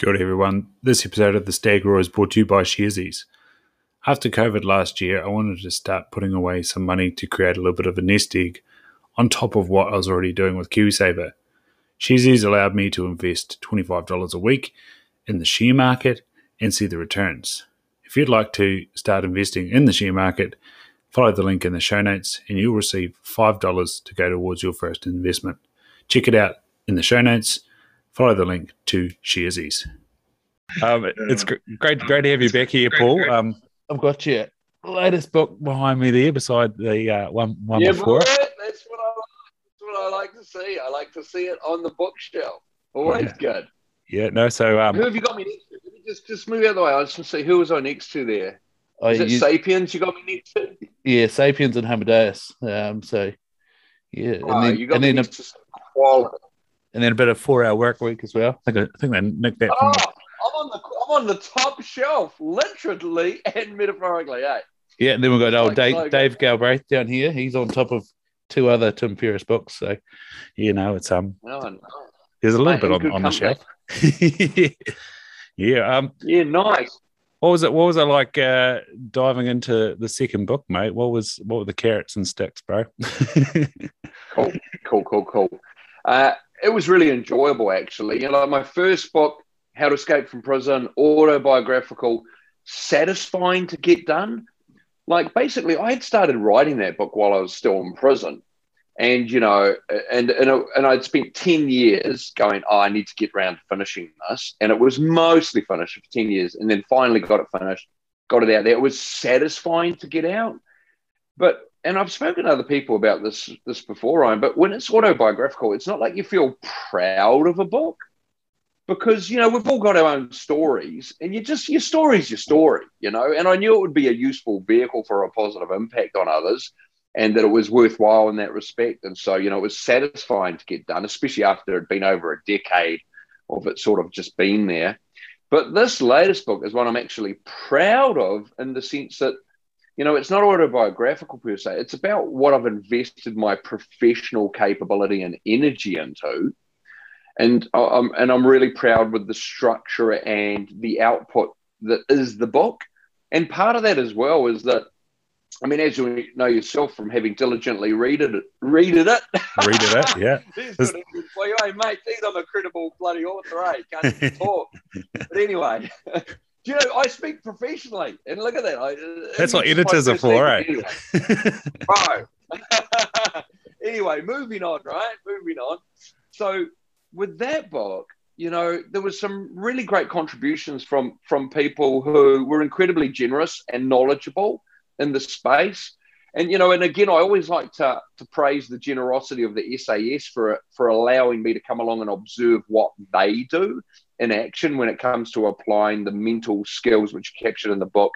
Good everyone. This episode of the Stag Roar is brought to you by Sharesies. After COVID last year, I wanted to start putting away some money to create a little bit of a nest egg on top of what I was already doing with KiwiSaver. Sharesies allowed me to invest $25 a week in the share market and see the returns. If you'd like to start investing in the share market, follow the link in the show notes and you'll receive $5 to go towards your first investment. Check it out in the show notes follow the link to Sharesies. Um, it's great, great to have you back here, Paul. Um, I've got your latest book behind me there, beside the uh, one one yeah, before. Boy, that's what I like. That's what I like to see. I like to see it on the bookshelf. Always yeah. good. Yeah, no. So, um, who have you got me next to? Let me just just move out of the way. I just want to see who was I next to there. Is Oh, it you, Sapiens? You got me next to? Yeah, Sapiens and Homo Deus. Um, so yeah, and oh, then, you got and me then next to quality and then a bit of four hour work week as well. I think I, think they nicked that. Oh, I'm on the I'm on the top shelf, literally and metaphorically. Eh? Yeah, and then we've got old like Dave, so Dave Galbraith down here. He's on top of two other Tim Ferriss books. So, you know, it's um, no, no. there's a little Mate, bit on, on the shelf. yeah. Um. Yeah. Nice. What was it? What was it like uh, diving into the second book, mate? What was what were the carrots and sticks, bro? cool, cool, cool, cool. Uh, it was really enjoyable, actually. You know, my first book, How to Escape from Prison, autobiographical, satisfying to get done. Like, basically, I had started writing that book while I was still in prison. And, you know, and, and, and I'd spent 10 years going, oh, I need to get around to finishing this. And it was mostly finished for 10 years. And then finally got it finished, got it out there. It was satisfying to get out. But and I've spoken to other people about this this before, Ryan, but when it's autobiographical, it's not like you feel proud of a book because you know we've all got our own stories, and you just your story's your story, you know. And I knew it would be a useful vehicle for a positive impact on others, and that it was worthwhile in that respect. And so, you know, it was satisfying to get done, especially after it had been over a decade of it sort of just being there. But this latest book is one I'm actually proud of in the sense that you know, it's not autobiographical per se. It's about what I've invested my professional capability and energy into. And I'm, and I'm really proud with the structure and the output that is the book. And part of that as well is that, I mean, as you know yourself from having diligently read it, read it, read it, yeah. hey, mate, geez, I'm a credible bloody author, eh? Can't talk. but anyway, you know, I speak professionally, and look at that. I, That's what editors are for, right? Anyway. anyway, moving on, right? Moving on. So, with that book, you know, there was some really great contributions from from people who were incredibly generous and knowledgeable in the space. And you know, and again, I always like to to praise the generosity of the SAS for for allowing me to come along and observe what they do in action when it comes to applying the mental skills which are captured in the book,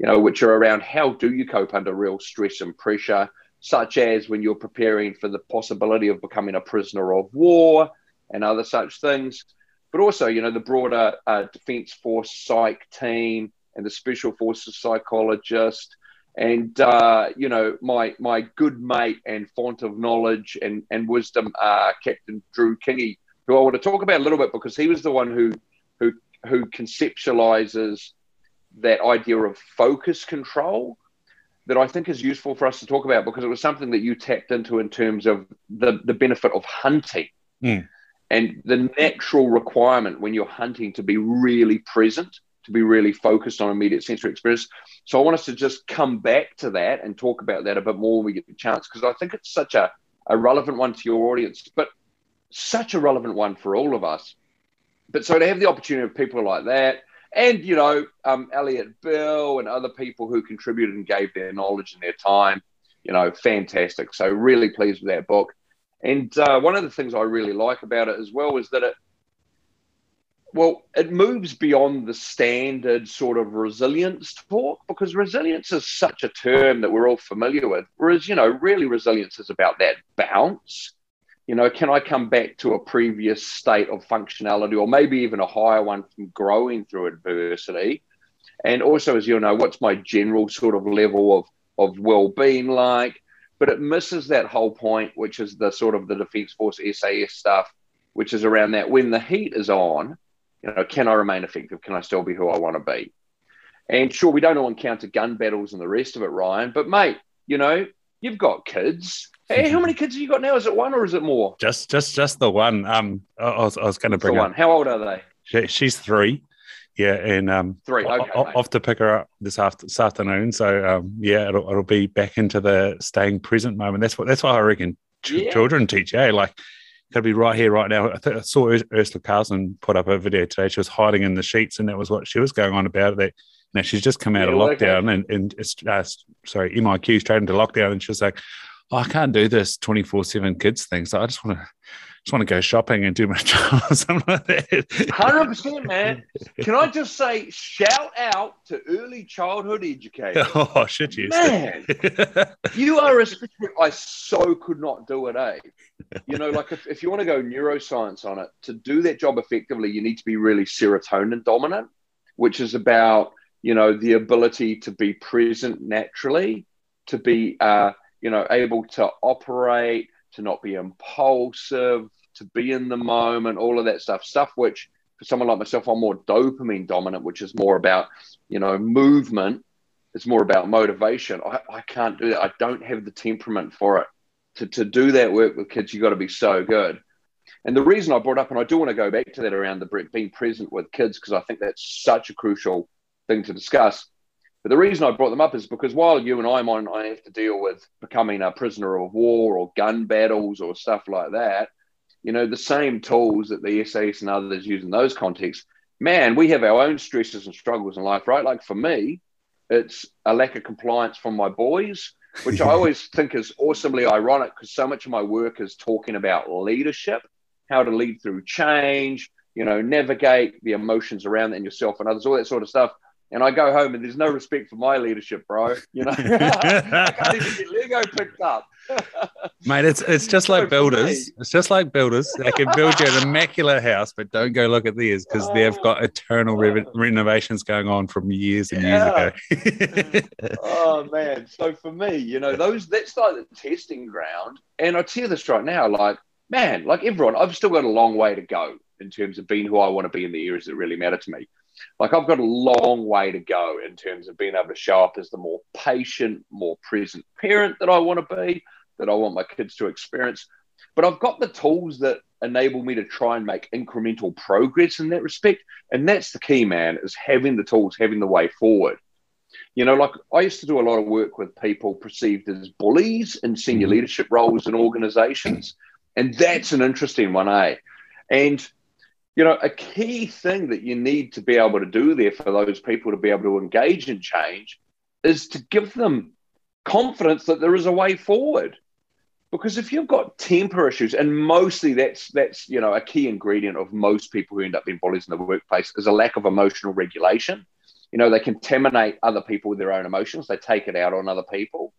you know, which are around how do you cope under real stress and pressure, such as when you're preparing for the possibility of becoming a prisoner of war and other such things. But also, you know, the broader uh, Defence Force psych team and the Special Forces psychologist, and uh, you know, my my good mate and font of knowledge and and wisdom, uh, Captain Drew Kingy, who I want to talk about a little bit because he was the one who who who conceptualizes that idea of focus control that I think is useful for us to talk about because it was something that you tapped into in terms of the, the benefit of hunting mm. and the natural requirement when you're hunting to be really present, to be really focused on immediate sensory experience. So I want us to just come back to that and talk about that a bit more when we get the chance because I think it's such a, a relevant one to your audience. But such a relevant one for all of us. But so to have the opportunity of people like that, and you know, um, Elliot Bill and other people who contributed and gave their knowledge and their time, you know, fantastic. So really pleased with that book. And uh, one of the things I really like about it as well is that it, well, it moves beyond the standard sort of resilience talk because resilience is such a term that we're all familiar with. Whereas, you know, really resilience is about that bounce you know, can I come back to a previous state of functionality or maybe even a higher one from growing through adversity? And also, as you know, what's my general sort of level of, of well-being like? But it misses that whole point, which is the sort of the Defence Force SAS stuff, which is around that when the heat is on You know, can I remain effective? Can I still be who I want to be? And sure, we don't all encounter gun battles and the rest of it, Ryan. But mate, you know, you've got kids. Hey, how many kids have you got now? Is it one or is it more? Just, just, just the one. Um, I was, I was going to bring the one. Up, how old are they? She, she's three. Yeah, and um, three. Okay, I'll, off to pick her up this after this afternoon. So um, yeah, it'll, it'll be back into the staying present moment. That's what that's why I reckon ch- yeah. children teach. Yeah, like could be right here, right now. I, th- I saw Ursula Carlson put up a video today. She was hiding in the sheets, and that was what she was going on about. That now she's just come out yeah, of lockdown, okay. and and it's uh, sorry, MIQ straight into lockdown, and she was like, oh, I can't do this twenty four seven kids thing. So I just want to just want to go shopping and do my job or something like that. Hundred percent, man. Can I just say, shout out to early childhood education. Oh shit, you man! you are a. I so could not do it, eh? You know, like if, if you want to go neuroscience on it, to do that job effectively, you need to be really serotonin dominant, which is about you know the ability to be present naturally, to be uh, you know able to operate to not be impulsive, to be in the moment, all of that stuff. Stuff which, for someone like myself, I'm more dopamine dominant, which is more about, you know, movement. It's more about motivation. I, I can't do that. I don't have the temperament for it. To, to do that work with kids, you've got to be so good. And the reason I brought up, and I do want to go back to that around the being present with kids, because I think that's such a crucial thing to discuss, but the reason I brought them up is because while you and I might I have to deal with becoming a prisoner of war or gun battles or stuff like that, you know, the same tools that the SAS and others use in those contexts, man, we have our own stresses and struggles in life, right? Like for me, it's a lack of compliance from my boys, which I always think is awesomely ironic because so much of my work is talking about leadership, how to lead through change, you know, navigate the emotions around that and yourself and others, all that sort of stuff and I go home and there's no respect for my leadership, bro. You know, I can't even get Lego picked up. Mate, it's it's just like builders. It's just like builders. They can build you an immaculate house, but don't go look at theirs because they've got eternal re- oh. renovations going on from years and yeah. years ago. oh man! So for me, you know, those that's like the testing ground. And I tell you this right now, like man, like everyone, I've still got a long way to go in terms of being who I want to be in the areas that really matter to me like I've got a long way to go in terms of being able to show up as the more patient, more present parent that I want to be, that I want my kids to experience. But I've got the tools that enable me to try and make incremental progress in that respect. And that's the key, man, is having the tools, having the way forward. You know, like I used to do a lot of work with people perceived as bullies in senior mm-hmm. leadership roles in organizations. And that's an interesting one, eh? And you know, a key thing that you need to be able to do there for those people to be able to engage in change is to give them confidence that there is a way forward. Because if you've got temper issues, and mostly that's that's you know a key ingredient of most people who end up being bullies in the workplace is a lack of emotional regulation. You know, they contaminate other people with their own emotions. They take it out on other people.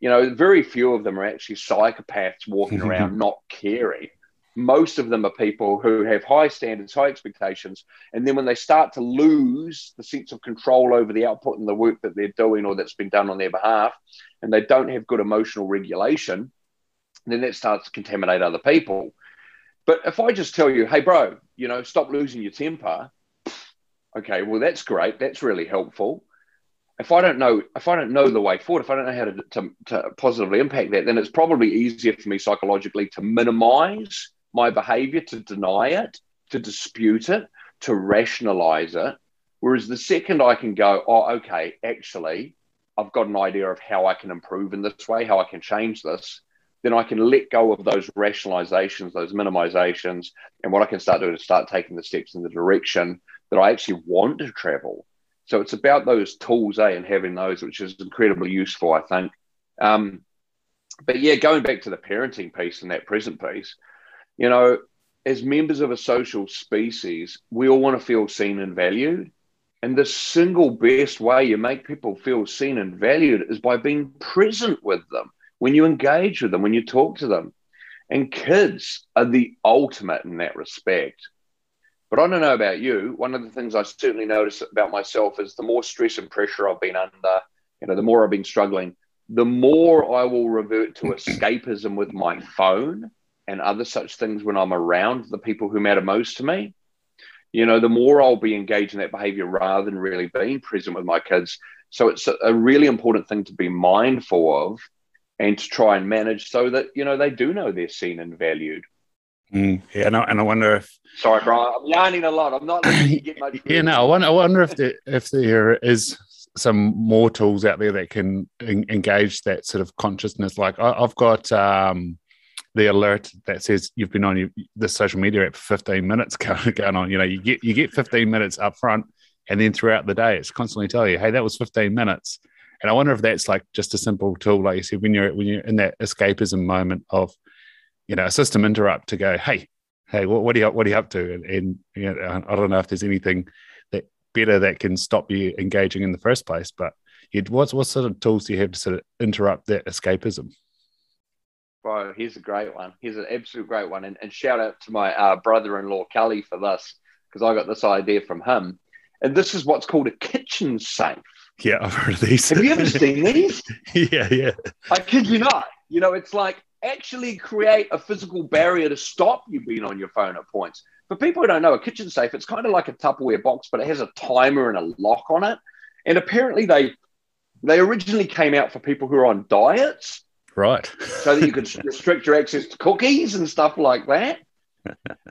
You know, very few of them are actually psychopaths walking mm-hmm. around not caring most of them are people who have high standards, high expectations. And then when they start to lose the sense of control over the output and the work that they're doing or that's been done on their behalf, and they don't have good emotional regulation, then that starts to contaminate other people. But if I just tell you, hey, bro, you know, stop losing your temper, okay, well, that's great. That's really helpful. If I don't know, if I don't know the way forward, if I don't know how to, to, to positively impact that, then it's probably easier for me psychologically to minimize my behavior to deny it, to dispute it, to rationalize it. Whereas the second I can go, oh, okay, actually, I've got an idea of how I can improve in this way, how I can change this, then I can let go of those rationalizations, those minimizations, and what I can start doing is start taking the steps in the direction that I actually want to travel. So it's about those tools, eh, and having those, which is incredibly useful, I think. Um, but yeah, going back to the parenting piece and that present piece, you know, as members of a social species, we all want to feel seen and valued. And the single best way you make people feel seen and valued is by being present with them when you engage with them, when you talk to them. And kids are the ultimate in that respect. But I don't know about you. One of the things I certainly notice about myself is the more stress and pressure I've been under, you know, the more I've been struggling, the more I will revert to escapism with my phone and other such things when I'm around the people who matter most to me. you know, the more I'll be engaged in that behavior rather than really being present with my kids. So it's a, really important thing to be mindful of and to try and manage so that, you know, they do know they're seen and valued. Mm, yeah, and I, and I wonder if. Sorry, Brian, I'm yarning a lot. I'm not letting you get much. yeah, no, I wonder, I wonder if, there, if there is some more tools out there that can en- engage that sort of consciousness. Like I, have got um, the alert that says you've been on your, the social media app for 15 minutes going on. You know, you get you get 15 minutes up front, and then throughout the day, it's constantly telling you, "Hey, that was 15 minutes." And I wonder if that's like just a simple tool, like you said, when you're when you're in that escapism moment of, you know, a system interrupt to go, "Hey, hey, what, what are you what are you up to?" And, and you know, I don't know if there's anything that better that can stop you engaging in the first place, but what's what sort of tools do you have to sort of interrupt that escapism? Bro, here's a great one. Here's an absolute great one. And, and shout out to my uh, brother in law, Kelly, for this, because I got this idea from him. And this is what's called a kitchen safe. Yeah, I've heard of these. Have you ever seen these? yeah, yeah. I kid you not. You know, it's like actually create a physical barrier to stop you being on your phone at points. For people who don't know, a kitchen safe, it's kind of like a Tupperware box, but it has a timer and a lock on it. And apparently they they originally came out for people who are on diets Right. so that you could restrict your access to cookies and stuff like that.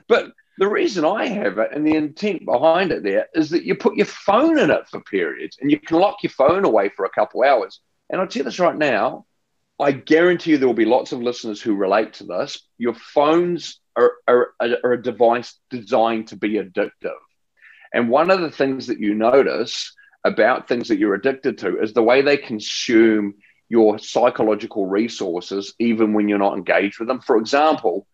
But the reason I have it and the intent behind it there is that you put your phone in it for periods and you can lock your phone away for a couple hours. And I'll tell you this right now, I guarantee you there will be lots of listeners who relate to this. Your phones are, are, are a device designed to be addictive. And one of the things that you notice about things that you're addicted to is the way they consume your psychological resources, even when you're not engaged with them. For example,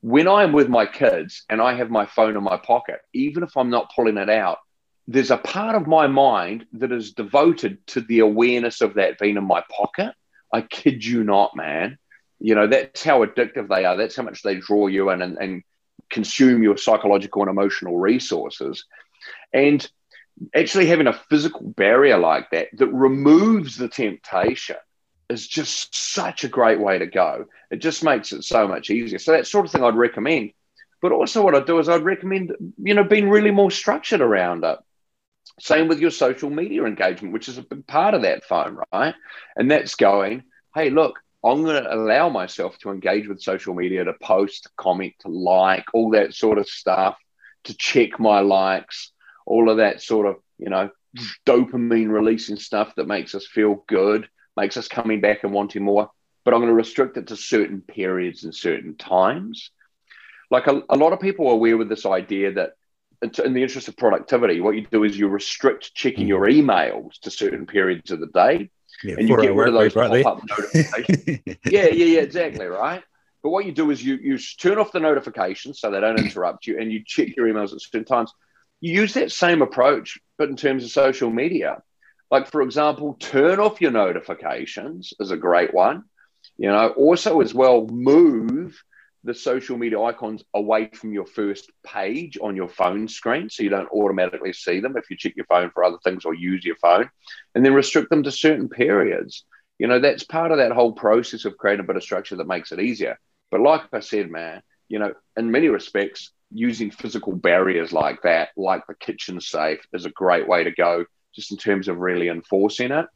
when I'm with my kids and I have my phone in my pocket, even if I'm not pulling it out, there's a part of my mind that is devoted to the awareness of that being in my pocket. I kid you not, man. You know, that's how addictive they are. That's how much they draw you in and, and consume your psychological and emotional resources. And actually having a physical barrier like that that removes the temptation is just such a great way to go. It just makes it so much easier. So that sort of thing I'd recommend. But also what I'd do is I'd recommend, you know, being really more structured around it. Same with your social media engagement, which is a big part of that phone, right? And that's going, hey, look, I'm going to allow myself to engage with social media, to post, to comment, to like, all that sort of stuff, to check my likes, all of that sort of, you know, dopamine releasing stuff that makes us feel good, makes us coming back and wanting more. But I'm going to restrict it to certain periods and certain times. Like a, a lot of people are aware with this idea that in the interest of productivity, what you do is you restrict checking mm. your emails to certain periods of the day. Yeah, and you get rid of those pop-up notifications. yeah, yeah, yeah, exactly, right? But what you do is you you turn off the notifications so they don't interrupt you, and you check your emails at certain times use that same approach, but in terms of social media. Like, for example, turn off your notifications is a great one. You know, also as well, move the social media icons away from your first page on your phone screen so you don't automatically see them if you check your phone for other things or use your phone, and then restrict them to certain periods. You know, that's part of that whole process of creating a bit of structure that makes it easier. But like I said, man, you know, in many respects, using physical barriers like that, like the kitchen safe, is a great way to go, just in terms of really enforcing it.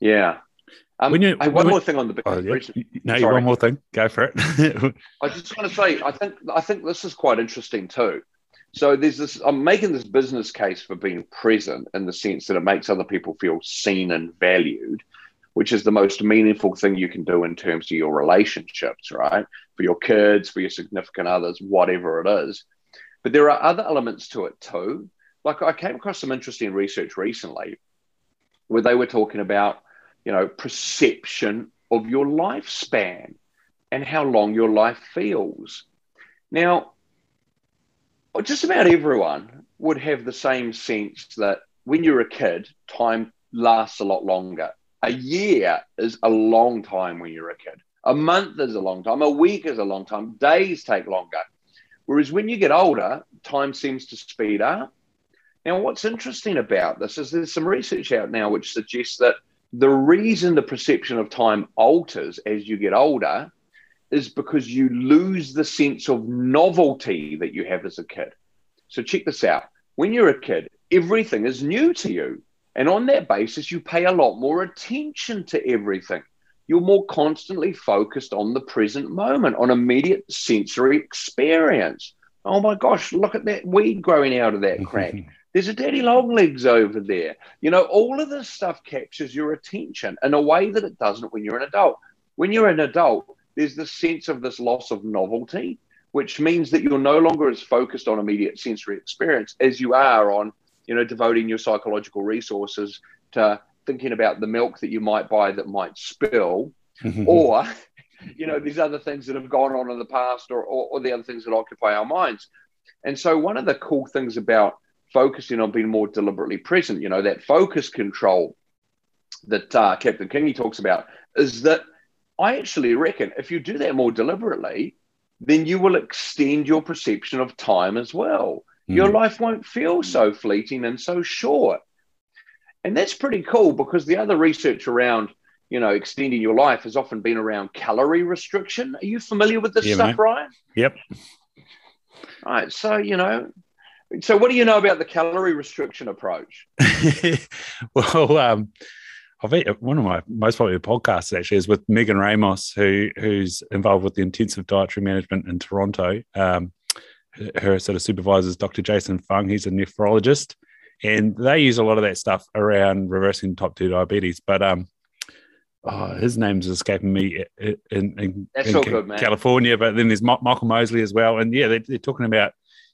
Yeah. Um, when you, one more thing on the oh, yeah. no, Sorry. one more thing. Go for it. I just want to say, I think I think this is quite interesting too. So there's this. I'm making this business case for being present in the sense that it makes other people feel seen and valued, which is the most meaningful thing you can do in terms of your relationships, right? For your kids, for your significant others, whatever it is. But there are other elements to it too. Like I came across some interesting research recently where they were talking about, you know, perception of your lifespan and how long your life feels. Now, just about everyone would have the same sense that when you're a kid, time lasts a lot longer a year is a long time when you're a kid. A month is a long time. A week is a long time. Days take longer. Whereas when you get older, time seems to speed up. Now, what's interesting about this is there's some research out now which suggests that the reason the perception of time alters as you get older is because you lose the sense of novelty that you have as a kid. So check this out. When you're a kid, everything is new to you. And on that basis, you pay a lot more attention to everything. You're more constantly focused on the present moment, on immediate sensory experience. Oh my gosh, look at that weed growing out of that crack. There's a daddy long legs over there. You know, all of this stuff captures your attention in a way that it doesn't when you're an adult. When you're an adult, there's the sense of this loss of novelty, which means that you're no longer as focused on immediate sensory experience as you are on, you know, devoting your psychological resources to thinking about the milk that you might buy that might spill, or, you know, these other things that have gone on in the past, or, or, or the other things that occupy our minds. And so, one of the cool things about focusing on being more deliberately present, you know, that focus control that uh, Captain Kingy talks about is that I actually reckon if you do that more deliberately, then you will extend your perception of time as well. Mm. Your life won't feel so fleeting and so short. And that's pretty cool because the other research around, you know, extending your life has often been around calorie restriction. Are you familiar with this yeah, stuff, mate. Ryan? Yep. All right. So, you know, so what do you know about the calorie restriction approach? well, um, I've been one of my most popular podcasts actually is with Megan Ramos, who who's involved with the intensive dietary management in Toronto. Um, her sort of supervisor is Dr. Jason Fung. He's a nephrologist, and they use a lot of that stuff around reversing type two diabetes. But um, oh, his name's escaping me in, in, in good, California. But then there's Michael Mosley as well, and yeah, they, they're talking about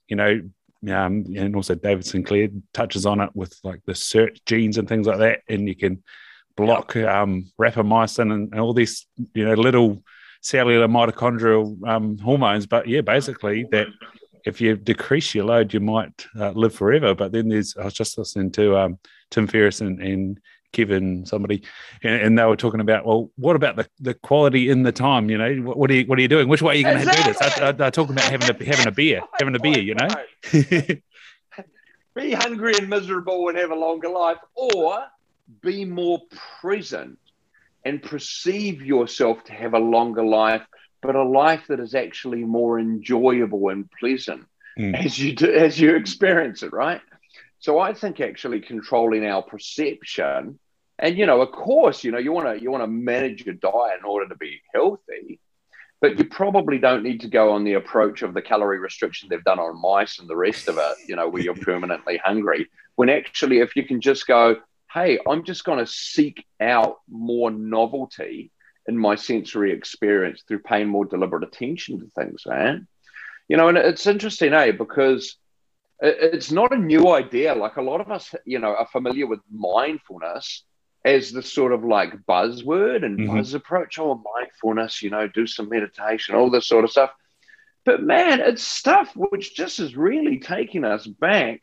you know um, and also David Sinclair touches on it with like the sirtuin genes and things like that, and you can block um, rapamycin and, and, all these you know little cellular mitochondrial um, hormones. But yeah, basically that if you decrease your load, you might uh, live forever. But then there's I was just listening to um, Tim Ferriss and, and Kevin somebody, and, and, they were talking about well, what about the, the quality in the time? You know, what, what are you what are you doing? Which way are you going to do this? I, I talking about having a having a beer, having a beer. You know. Be hungry and miserable and have a longer life, or be more present and perceive yourself to have a longer life, but a life that is actually more enjoyable and pleasant mm. as you do, as you experience it, right? So I think actually controlling our perception, and you know, of course, you know, you want to you want to manage your diet in order to be healthy, but you probably don't need to go on the approach of the calorie restriction they've done on mice and the rest of it, you know, where you're permanently hungry. When actually, if you can just go, hey, I'm just going to seek out more novelty in my sensory experience through paying more deliberate attention to things, man. You know, and it's interesting, eh? Because it's not a new idea. Like a lot of us, you know, are familiar with mindfulness as the sort of like buzzword and mm-hmm. buzz approach. Oh, mindfulness, you know, do some meditation, all this sort of stuff. But man, it's stuff which just is really taking us back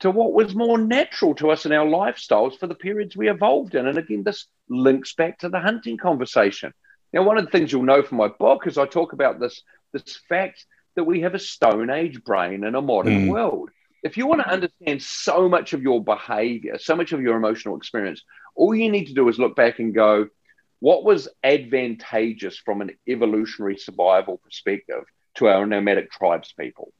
to what was more natural to us in our lifestyles for the periods we evolved in. And again, this links back to the hunting conversation. Now, one of the things you'll know from my book is I talk about this, this fact that we have a Stone Age brain in a modern mm. world. If you want to understand so much of your behavior, so much of your emotional experience, all you need to do is look back and go, what was advantageous from an evolutionary survival perspective to our nomadic tribes people?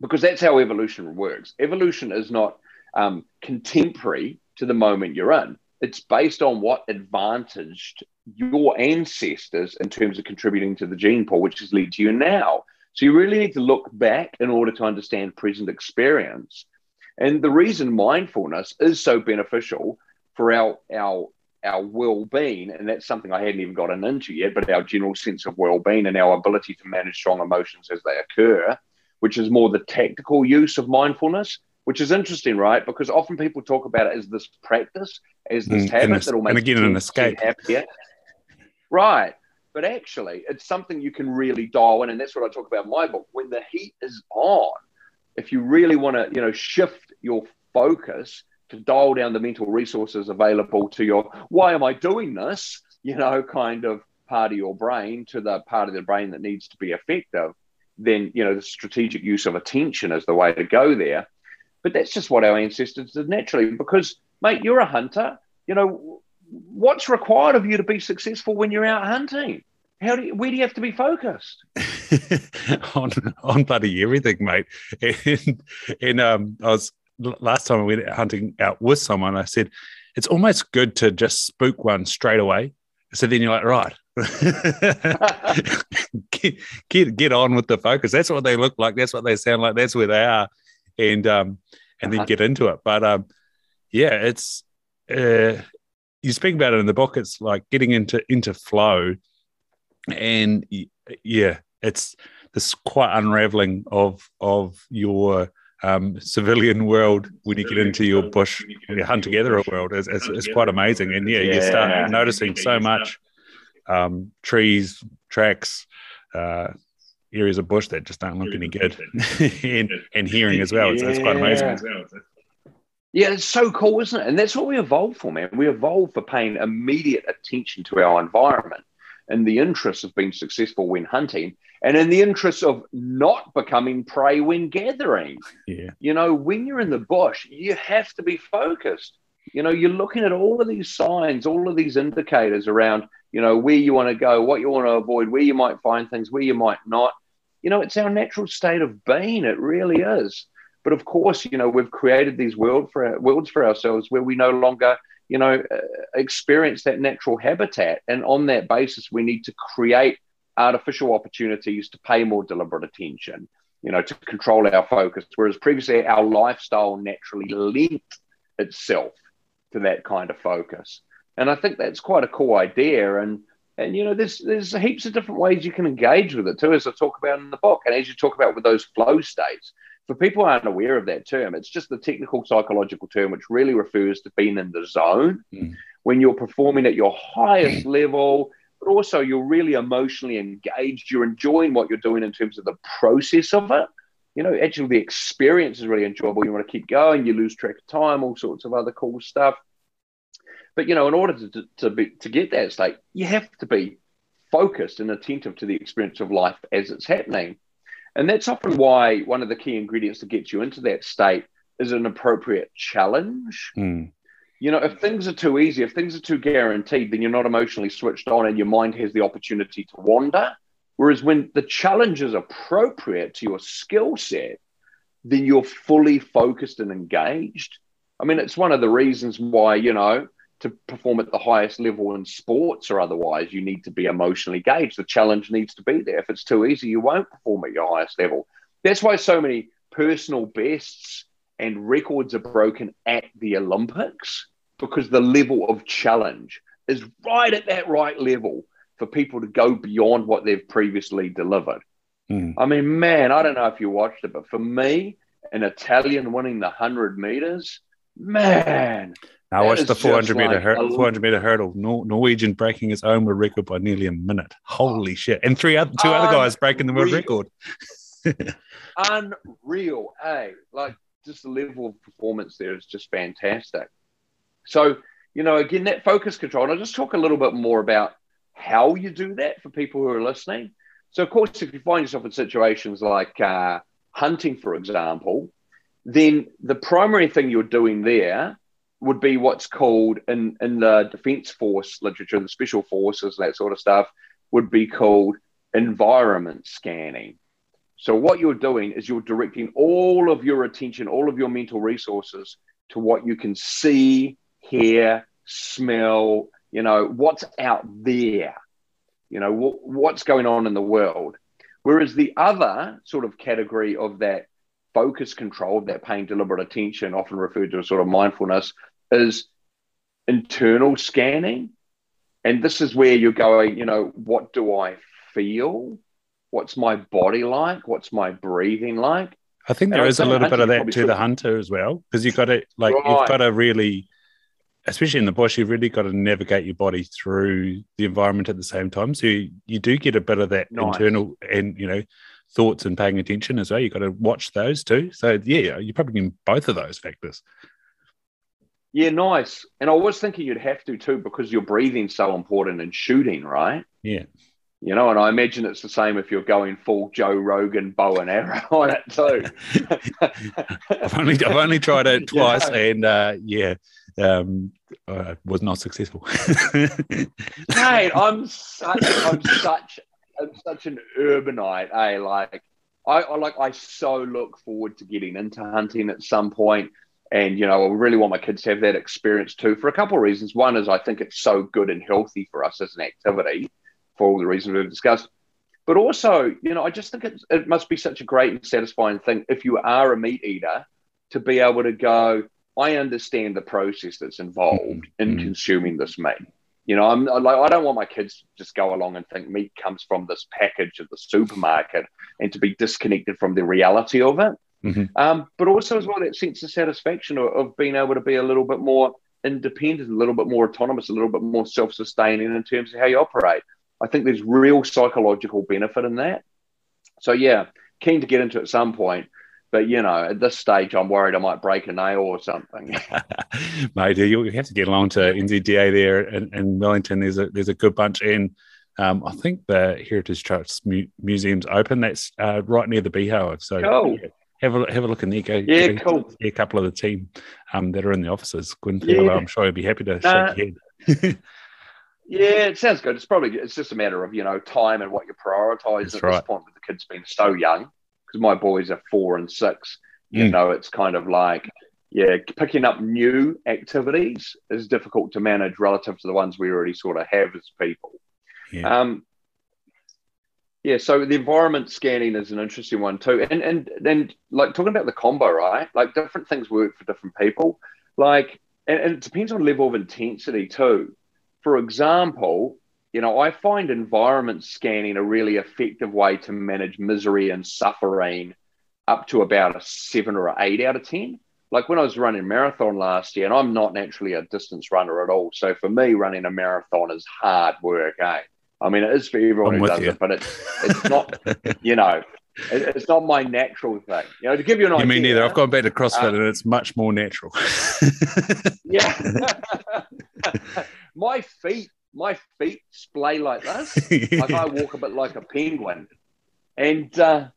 Because that's how evolution works. Evolution is not um, contemporary to the moment you're in. It's based on what advantaged your ancestors in terms of contributing to the gene pool, which has led to you now. So you really need to look back in order to understand present experience. And the reason mindfulness is so beneficial for our our our well-being, and that's something I hadn't even gotten into yet, but our general sense of well-being and our ability to manage strong emotions as they occur which is more the tactical use of mindfulness, which is interesting, right? Because often people talk about it as this practice, as this mm, habit that'll make and again an escape. Happier. Right. But actually, it's something you can really dial in, and that's what I talk about in my book. When the heat is on, if you really want to, you know, shift your focus to dial down the mental resources available to your why am I doing this, you know, kind of part of your brain to the part of the brain that needs to be effective, then you know the strategic use of attention is the way to go there. But that's just what our ancestors did naturally. Because, mate, you're a hunter. You know what's required of you to be successful when you're out hunting. how do you, where do you have to be focused? on on bloody everything, mate. And, and um, I was last time I went hunting out with someone. I said it's almost good to just spook one straight away. So then you're like, right, get, get get on with the focus. That's what they look like. That's what they sound like. That's where they are, and um, and then uh-huh. get into it. But um, yeah, it's uh, you speak about it in the book. It's like getting into into flow, and yeah, it's this quite unraveling of of your um, civilian world when you get into your bush, your hunt together world It's, is, is quite amazing. And yeah, you start noticing so much um, trees, tracks, uh, areas of bush that just don't look any good, and, and hearing as well. It's, it's quite amazing. Yeah, it's so cool, isn't it? And that's what we evolved for, man. We evolved for paying immediate attention to our environment in the interest of being successful when hunting and in the interest of not becoming prey when gathering. Yeah. You know, when you're in the bush, you have to be focused. You know, you're looking at all of these signs, all of these indicators around, you know, where you want to go, what you want to avoid, where you might find things, where you might not. You know, it's our natural state of being. It really is. But of course, you know, we've created these world for our, worlds for ourselves where we no longer, you know, uh, experience that natural habitat. And on that basis, we need to create artificial opportunities to pay more deliberate attention, you know, to control our focus. Whereas previously, our lifestyle naturally linked itself to that kind of focus. And I think that's quite a cool idea. And and you know, there's there's heaps of different ways you can engage with it too, as I talk about in the book, and as you talk about with those flow states. For people aren't aware of that term, it's just the technical psychological term, which really refers to being in the zone mm. when you're performing at your highest level, but also you're really emotionally engaged. You're enjoying what you're doing in terms of the process of it. You know, actually, the experience is really enjoyable. You want to keep going. You lose track of time, all sorts of other cool stuff. But you know, in order to to, be, to get that state, you have to be focused and attentive to the experience of life as it's happening. And that's often why one of the key ingredients to get you into that state is an appropriate challenge. Mm. You know, if things are too easy, if things are too guaranteed, then you're not emotionally switched on and your mind has the opportunity to wander. Whereas when the challenge is appropriate to your skill set, then you're fully focused and engaged. I mean, it's one of the reasons why, you know, to perform at the highest level in sports or otherwise, you need to be emotionally engaged. The challenge needs to be there. If it's too easy, you won't perform at your highest level. That's why so many personal bests and records are broken at the Olympics because the level of challenge is right at that right level for people to go beyond what they've previously delivered. Mm. I mean, man, I don't know if you watched it, but for me, an Italian winning the 100 meters, man, I watched the 400 meter like hur- 400 meter hurdle. Nor- Norwegian breaking his own world record by nearly a minute. Holy shit! And three other two Unreal. other guys breaking the world record. Unreal, eh? Like just the level of performance there is just fantastic. So you know, again, that focus control. And I'll just talk a little bit more about how you do that for people who are listening. So, of course, if you find yourself in situations like uh, hunting, for example, then the primary thing you're doing there would be what's called in, in the uh, defense force literature, the special forces, that sort of stuff, would be called environment scanning. So, what you're doing is you're directing all of your attention, all of your mental resources to what you can see, hear, smell, you know, what's out there, you know, w- what's going on in the world. Whereas the other sort of category of that focus control, that paying deliberate attention, often referred to as sort of mindfulness, is internal scanning. And this is where you're going, you know, what do I feel? What's my body like? What's my breathing like? I think there and is a little bit of that to the hunter as well, because you've got to like right. you've got to really, especially in the bush, you've really got to navigate your body through the environment at the same time. So you, you do get a bit of that nice. internal and you know thoughts and paying attention as well. You've got to watch those too. So yeah, you're probably need both of those factors. Yeah, nice. And I was thinking you'd have to too because your breathing's so important in shooting, right? Yeah. You know, and I imagine it's the same if you're going full Joe Rogan bow and arrow on it too. I've only I've only tried it twice, and uh, yeah, um, uh, was not successful. Mate, I'm such, I'm such, I'm such an urbanite. Eh? Like, I, I like, I so look forward to getting into hunting at some point, and you know, I really want my kids to have that experience too. For a couple of reasons. One is I think it's so good and healthy for us as an activity, for all the reasons we've discussed. But also, you know, I just think it, it must be such a great and satisfying thing if you are a meat eater to be able to go, I understand the process that's involved mm-hmm. in mm-hmm. consuming this meat. You know, I'm like, I don't want my kids to just go along and think meat comes from this package at the supermarket and to be disconnected from the reality of it. Mm-hmm. Um, but also, as well, that sense of satisfaction of, of being able to be a little bit more independent, a little bit more autonomous, a little bit more self sustaining in terms of how you operate. I think there's real psychological benefit in that. So yeah, keen to get into it at some point. But you know, at this stage, I'm worried I might break a nail or something. Mate, you have to get along to NZDA there in, in Wellington. There's a there's a good bunch, and um, I think the Heritage Trust mu- Museum's open. That's uh, right near the Beehive. So cool. yeah, have a have a look in there. Go, yeah, go, cool. a couple of the team um, that are in the offices. Gwyn yeah. I'm sure he'd be happy to uh, shake your head. Yeah, it sounds good. It's probably it's just a matter of you know time and what you prioritize at right. this point with the kids being so young. Because my boys are four and six. You mm. know, it's kind of like yeah, picking up new activities is difficult to manage relative to the ones we already sort of have as people. Yeah. Um, yeah, so the environment scanning is an interesting one too, and and then like talking about the combo, right? Like different things work for different people. Like, and, and it depends on level of intensity too for example, you know, I find environment scanning a really effective way to manage misery and suffering up to about a seven or eight out of 10. Like when I was running marathon last year, and I'm not naturally a distance runner at all. So for me, running a marathon is hard work, eh? I mean, it is for everyone I'm who does you. it, but it's, it's not, you know, it, it's not my natural thing. You know, to give you an you idea. mean neither. I've gone back to CrossFit um, and it's much more natural. yeah. my feet, my feet splay like this. like I walk a bit like a penguin. And uh,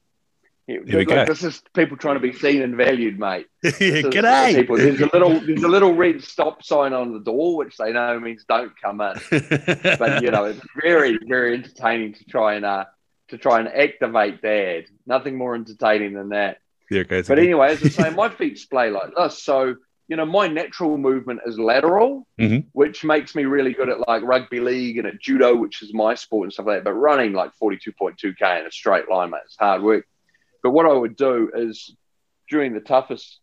like, this is people trying to be seen and valued, mate. yeah, g'day. People. There's a little there's a little red stop sign on the door, which they know means don't come in. but you know, it's very, very entertaining to try and uh to try and activate that. Nothing more entertaining than that. Yeah, okay, but anyway, as I say, my feet splay like this. So you know, my natural movement is lateral, mm-hmm. which makes me really good at like rugby league and at judo, which is my sport and stuff like that. But running like 42.2K in a straight line, mate, it's hard work. But what I would do is during the toughest,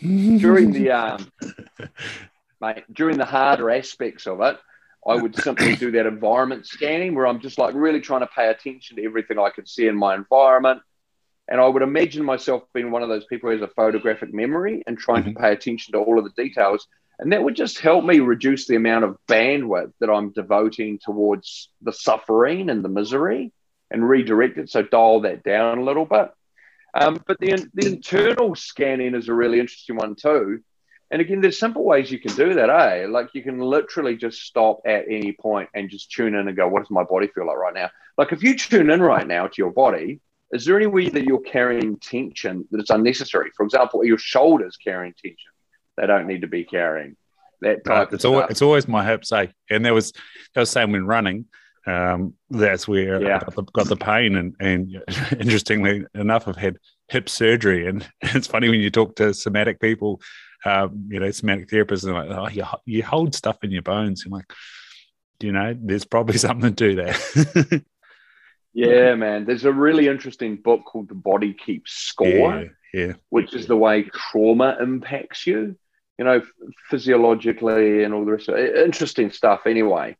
during the, um, mate, during the harder aspects of it, I would simply do that environment scanning where I'm just like really trying to pay attention to everything I can see in my environment and I would imagine myself being one of those people who has a photographic memory and trying mm-hmm. to pay attention to all of the details. And that would just help me reduce the amount of bandwidth that I'm devoting towards the suffering and the misery and redirect it. So dial that down a little bit. Um, but the, the internal scanning is a really interesting one too. And again, there's simple ways you can do that, eh? Like you can literally just stop at any point and just tune in and go, what does my body feel like right now? Like if you tune in right now to your body, is there any way that you're carrying tension that is unnecessary? For example, are your shoulders carrying tension they don't need to be carrying? That type uh, it's always it's always my hips ache, and there was that was saying when running. Um, that's where yeah. I got the, got the pain, and and interestingly enough, I've had hip surgery, and it's funny when you talk to somatic people, um, you know, somatic therapists, and like, oh, you, you hold stuff in your bones. I'm like, you know, there's probably something to do that. Yeah, man. There's a really interesting book called The Body Keeps Score, yeah, yeah. which is the way trauma impacts you, you know, physiologically and all the rest of it. Interesting stuff, anyway.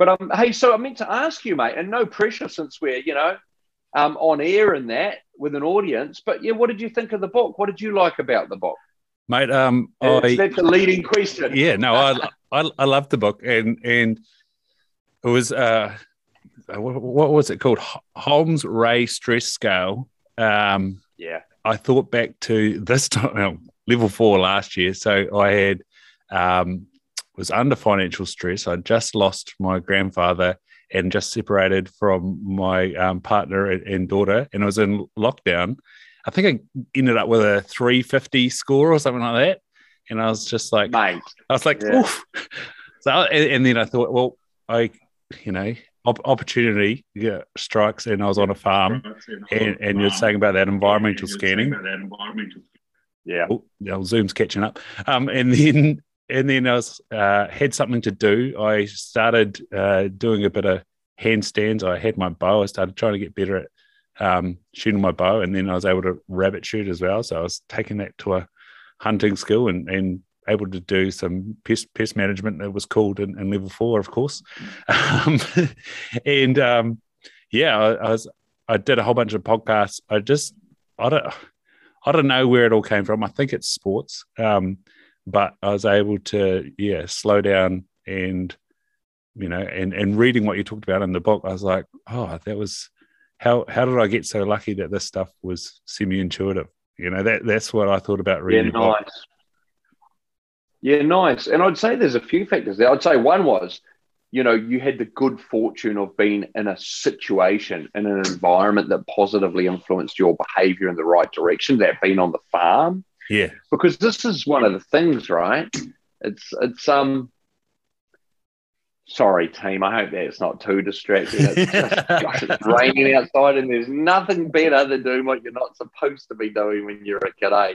But um, hey, so I meant to ask you, mate, and no pressure since we're, you know, um, on air and that with an audience. But yeah, what did you think of the book? What did you like about the book? Mate, um, I, that's a leading question. Yeah, no, I, I, I loved the book, and and it was uh, uh, what was it called? Holmes Rahe Stress Scale. Um, yeah. I thought back to this time, level four last year. So I had um, was under financial stress. I just lost my grandfather and just separated from my um, partner and daughter, and I was in lockdown. I think I ended up with a 350 score or something like that. and I was just like, mate. I was like, Yeah. oof. So, and, and then I thought, well, I, you know, op- opportunity yeah, strikes, and I was on a farm, and, and you're saying about that environmental scanning. Yeah. Oh, Zoom's catching up. Um, and then and then I was uh, had something to do. I started uh, doing a bit of handstands. I had my bow. I started trying to get better at um, shooting my bow, and then I was able to rabbit shoot as well. So I was taking that to a hunting skill and and able to do some pest pest management. It was called in, in level four, of course. Um, and um, yeah, I, I was I did a whole bunch of podcasts. I just I don't I don't know where it all came from. I think it's sports, um, but I was able to yeah slow down and you know and and reading what you talked about in the book, I was like, oh, that was how how did I get so lucky that this stuff was semi intuitive? You know that that's what I thought about Yeah, reading. book. nice. Yeah, nice. And I'd say there's a few factors there. I'd say one was, you know, you had the good fortune of being in a situation, in an environment that positively influenced your behavior in the right direction, that being on the farm. Yeah, Because this is one of the things, right? It's it's um sorry, team. I hope that's not too distracting. It's just gosh, it's raining outside and there's nothing better than doing what you're not supposed to be doing when you're a kid, eh?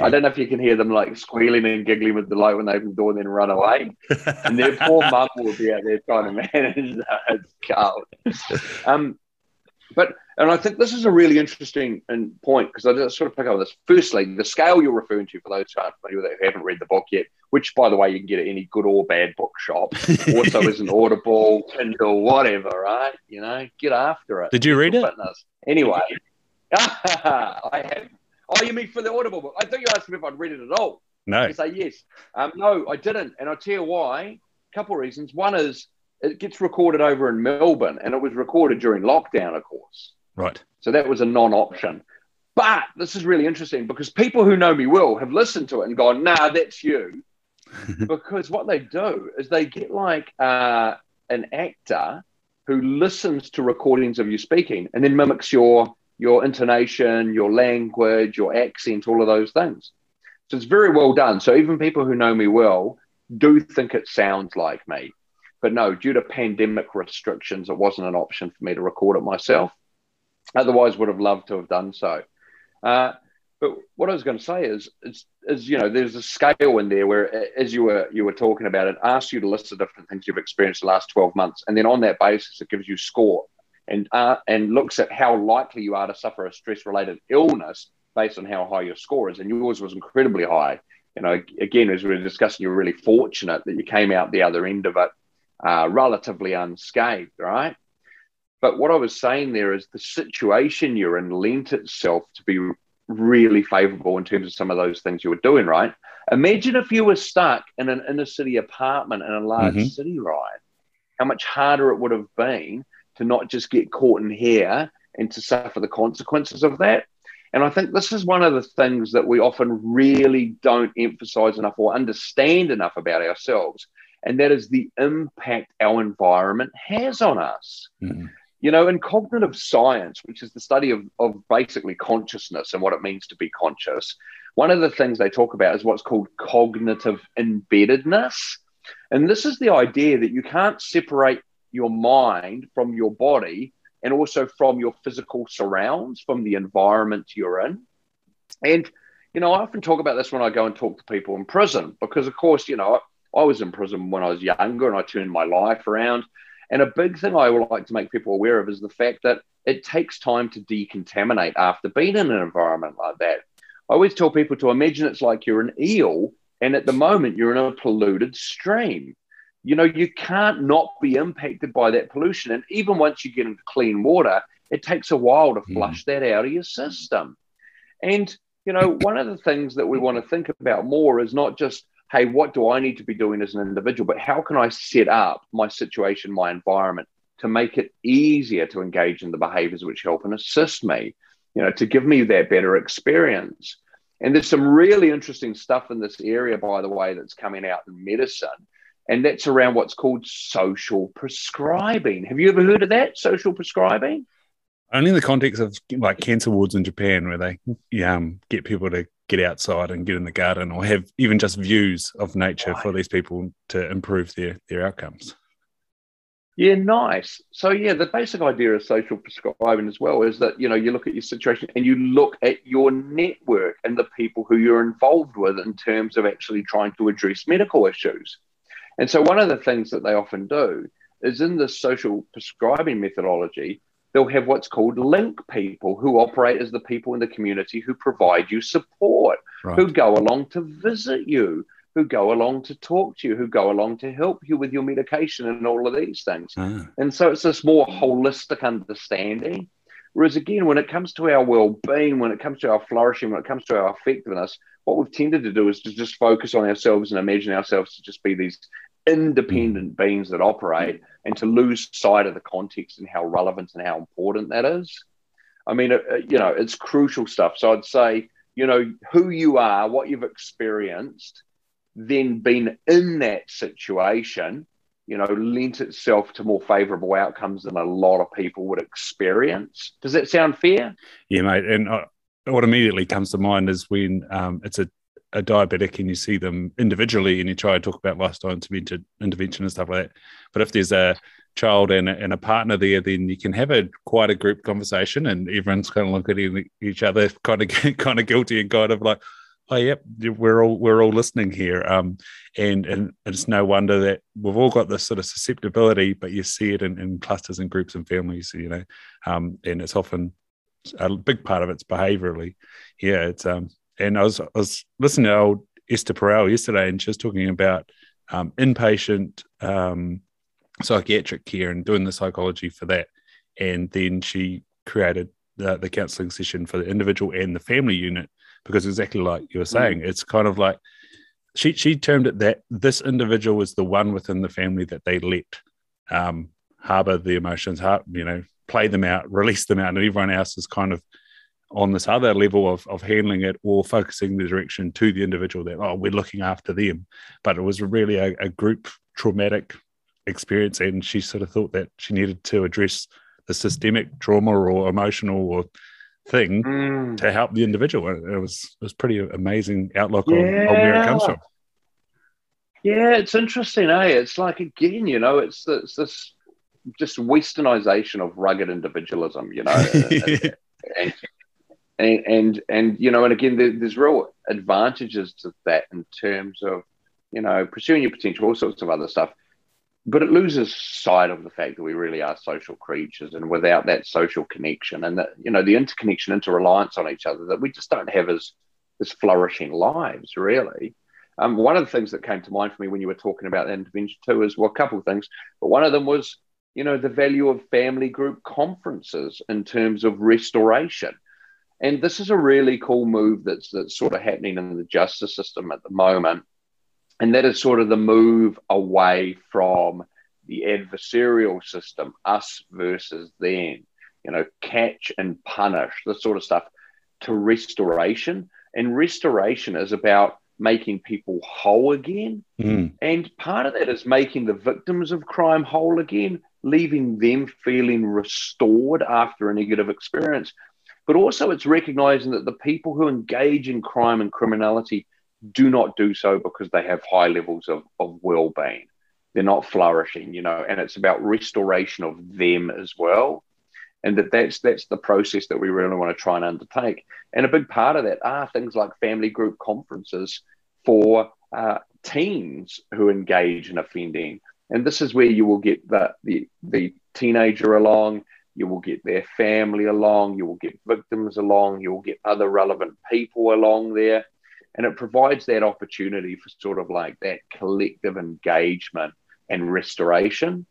I don't know if you can hear them like squealing and giggling with delight when they open the door and then run away. And their poor mum will be out there trying to manage that. It's cold. Um, but, and I think this is a really interesting point because I just sort of pick up on this. Firstly, the scale you're referring to, for those who aren't familiar with it, who haven't read the book yet, which, by the way, you can get at any good or bad bookshop, also is an Audible, Kindle, whatever, right? You know, get after it. Did you read it? Fitness. Anyway, I have. Oh, you mean for the Audible book? I thought you asked me if I'd read it at all. No. I say yes. Um, no, I didn't, and I'll tell you why. A couple of reasons. One is it gets recorded over in Melbourne, and it was recorded during lockdown, of course. Right. So that was a non-option. But this is really interesting because people who know me well have listened to it and gone, "Nah, that's you," because what they do is they get like uh, an actor who listens to recordings of you speaking and then mimics your your intonation, your language, your accent, all of those things. So it's very well done. So even people who know me well do think it sounds like me. But no, due to pandemic restrictions, it wasn't an option for me to record it myself. Otherwise, would have loved to have done so. Uh, but what I was going to say is, is, is, you know, there's a scale in there where, as you were you were talking about, it asks you to list the different things you've experienced the last 12 months, and then on that basis, it gives you score and uh, and looks at how likely you are to suffer a stress-related illness based on how high your score is. And yours was incredibly high. You know, again, as we were discussing, you're really fortunate that you came out the other end of it uh, relatively unscathed, right? But what I was saying there is the situation you're in lent itself to be really favorable in terms of some of those things you were doing, right? Imagine if you were stuck in an inner city apartment in a large Mhm. city, right? How much harder it would have been to not just get caught in here and to suffer the consequences of that. And I think this is one of the things that we often really don't emphasize enough or understand enough about ourselves. And that is the impact our environment has on us. Mhm. You know, in cognitive science, which is the study of, of basically consciousness and what it means to be conscious, one of the things they talk about is what's called cognitive embeddedness. And this is the idea that you can't separate your mind from your body and also from your physical surrounds, from the environment you're in. And, you know, I often talk about this when I go and talk to people in prison because, of course, you know, I was in prison when I was younger and I turned my life around. And a big thing I would like to make people aware of is the fact that it takes time to decontaminate after being in an environment like that. I always tell people to imagine it's like you're an eel, and at the moment you're in a polluted stream. You know, you can't not be impacted by that pollution. And even once you get into clean water, it takes a while to Mm. flush that out of your system. And, you know, one of the things that we want to think about more is not just, hey, what do I need to be doing as an individual, but how can I set up my situation, my environment to make it easier to engage in the behaviors which help and assist me, you know, to give me that better experience. And there's some really interesting stuff in this area, by the way, that's coming out in medicine. And that's around what's called social prescribing. Have you ever heard of that? Social prescribing? Only in the context of like cancer wards in Japan, where they um, get people to get outside and get in the garden or have even just views of nature right. for these people to improve their their outcomes. Yeah, nice. So yeah, the basic idea of social prescribing as well is that you know you look at your situation and you look at your network and the people who you're involved with in terms of actually trying to address medical issues. And so one of the things that they often do is in the social prescribing methodology, they'll have what's called link people who operate as the people in the community who provide you support, right. who go along to visit you, who go along to talk to you, who go along to help you with your medication and all of these things. Ah. And so it's this more holistic understanding. Whereas again, when it comes to our well-being, when it comes to our flourishing, when it comes to our effectiveness, what we've tended to do is to just focus on ourselves and imagine ourselves to just be these independent mm. beings that operate and to lose sight of the context and how relevant and how important that is. I mean, it, you know, it's crucial stuff. So I'd say, you know, who you are, what you've experienced, then been in that situation, you know, lent itself to more favorable outcomes than a lot of people would experience. Does that sound fair? Yeah, mate. And uh, what immediately comes to mind is when um, it's a a diabetic and you see them individually and you try to talk about lifestyle intervention, intervention and stuff like that. But if there's a child and a, and a partner there, then you can have a quite a group conversation and everyone's kind of looking at each other, kind of kind of guilty and kind of like, oh yep, we're all we're all listening here. Um, and and it's no wonder that we've all got this sort of susceptibility, but you see it in, in clusters and groups and families, you know, um, and it's often a big part of it's behaviorally. Yeah, it's um and I was I was listening to old Esther Perel yesterday, and she was talking about um, inpatient um, psychiatric care and doing the psychology for that. And then she created the, the counselling session for the individual and the family unit because exactly like you were mm. saying, mm. it's kind of like she she termed it that this individual was the one within the family that they let um, harbor the emotions, you know, play them out, release them out, and everyone else is kind of on this other level of, of handling it or focusing the direction to the individual that oh we're looking after them but it was really a, a group traumatic experience and she sort of thought that she needed to address the systemic trauma or emotional or thing mm. to help the individual it was it was pretty amazing outlook yeah. on, on, where it comes from yeah it's interesting eh it's like again you know it's, it's this just westernization of rugged individualism you know and, and, and and and you know, and again, there, there's real advantages to that in terms of you know pursuing your potential, all sorts of other stuff. But it loses sight of the fact that we really are social creatures, and without that social connection and that you know the interconnection, interreliance on each other, that we just don't have as as flourishing lives, really. Um, one of the things that came to mind for me when you were talking about that intervention too is well, a couple of things, but one of them was you know the value of family group conferences in terms of restoration and this is a really cool move that's that's sort of happening in the justice system at the moment. And that is sort of the move away from the adversarial system, us versus them, you know, catch and punish, this sort of stuff, to restoration. And restoration is about making people whole again. Mm. And part of that is making the victims of crime whole again, leaving them feeling restored after a negative experience but also it's recognizing that the people who engage in crime and criminality do not do so because they have high levels of, of well-being. They're not flourishing you know and it's about restoration of them as well. And that that's that's the process that we really want to try and undertake. And a big part of that are things like family group conferences for uh, teens who engage in offending. And this is where you will get the the, the teenager along you will get their family along, you will get victims along, you will get other relevant people along there. And it provides that opportunity for sort of like that collective engagement and restoration.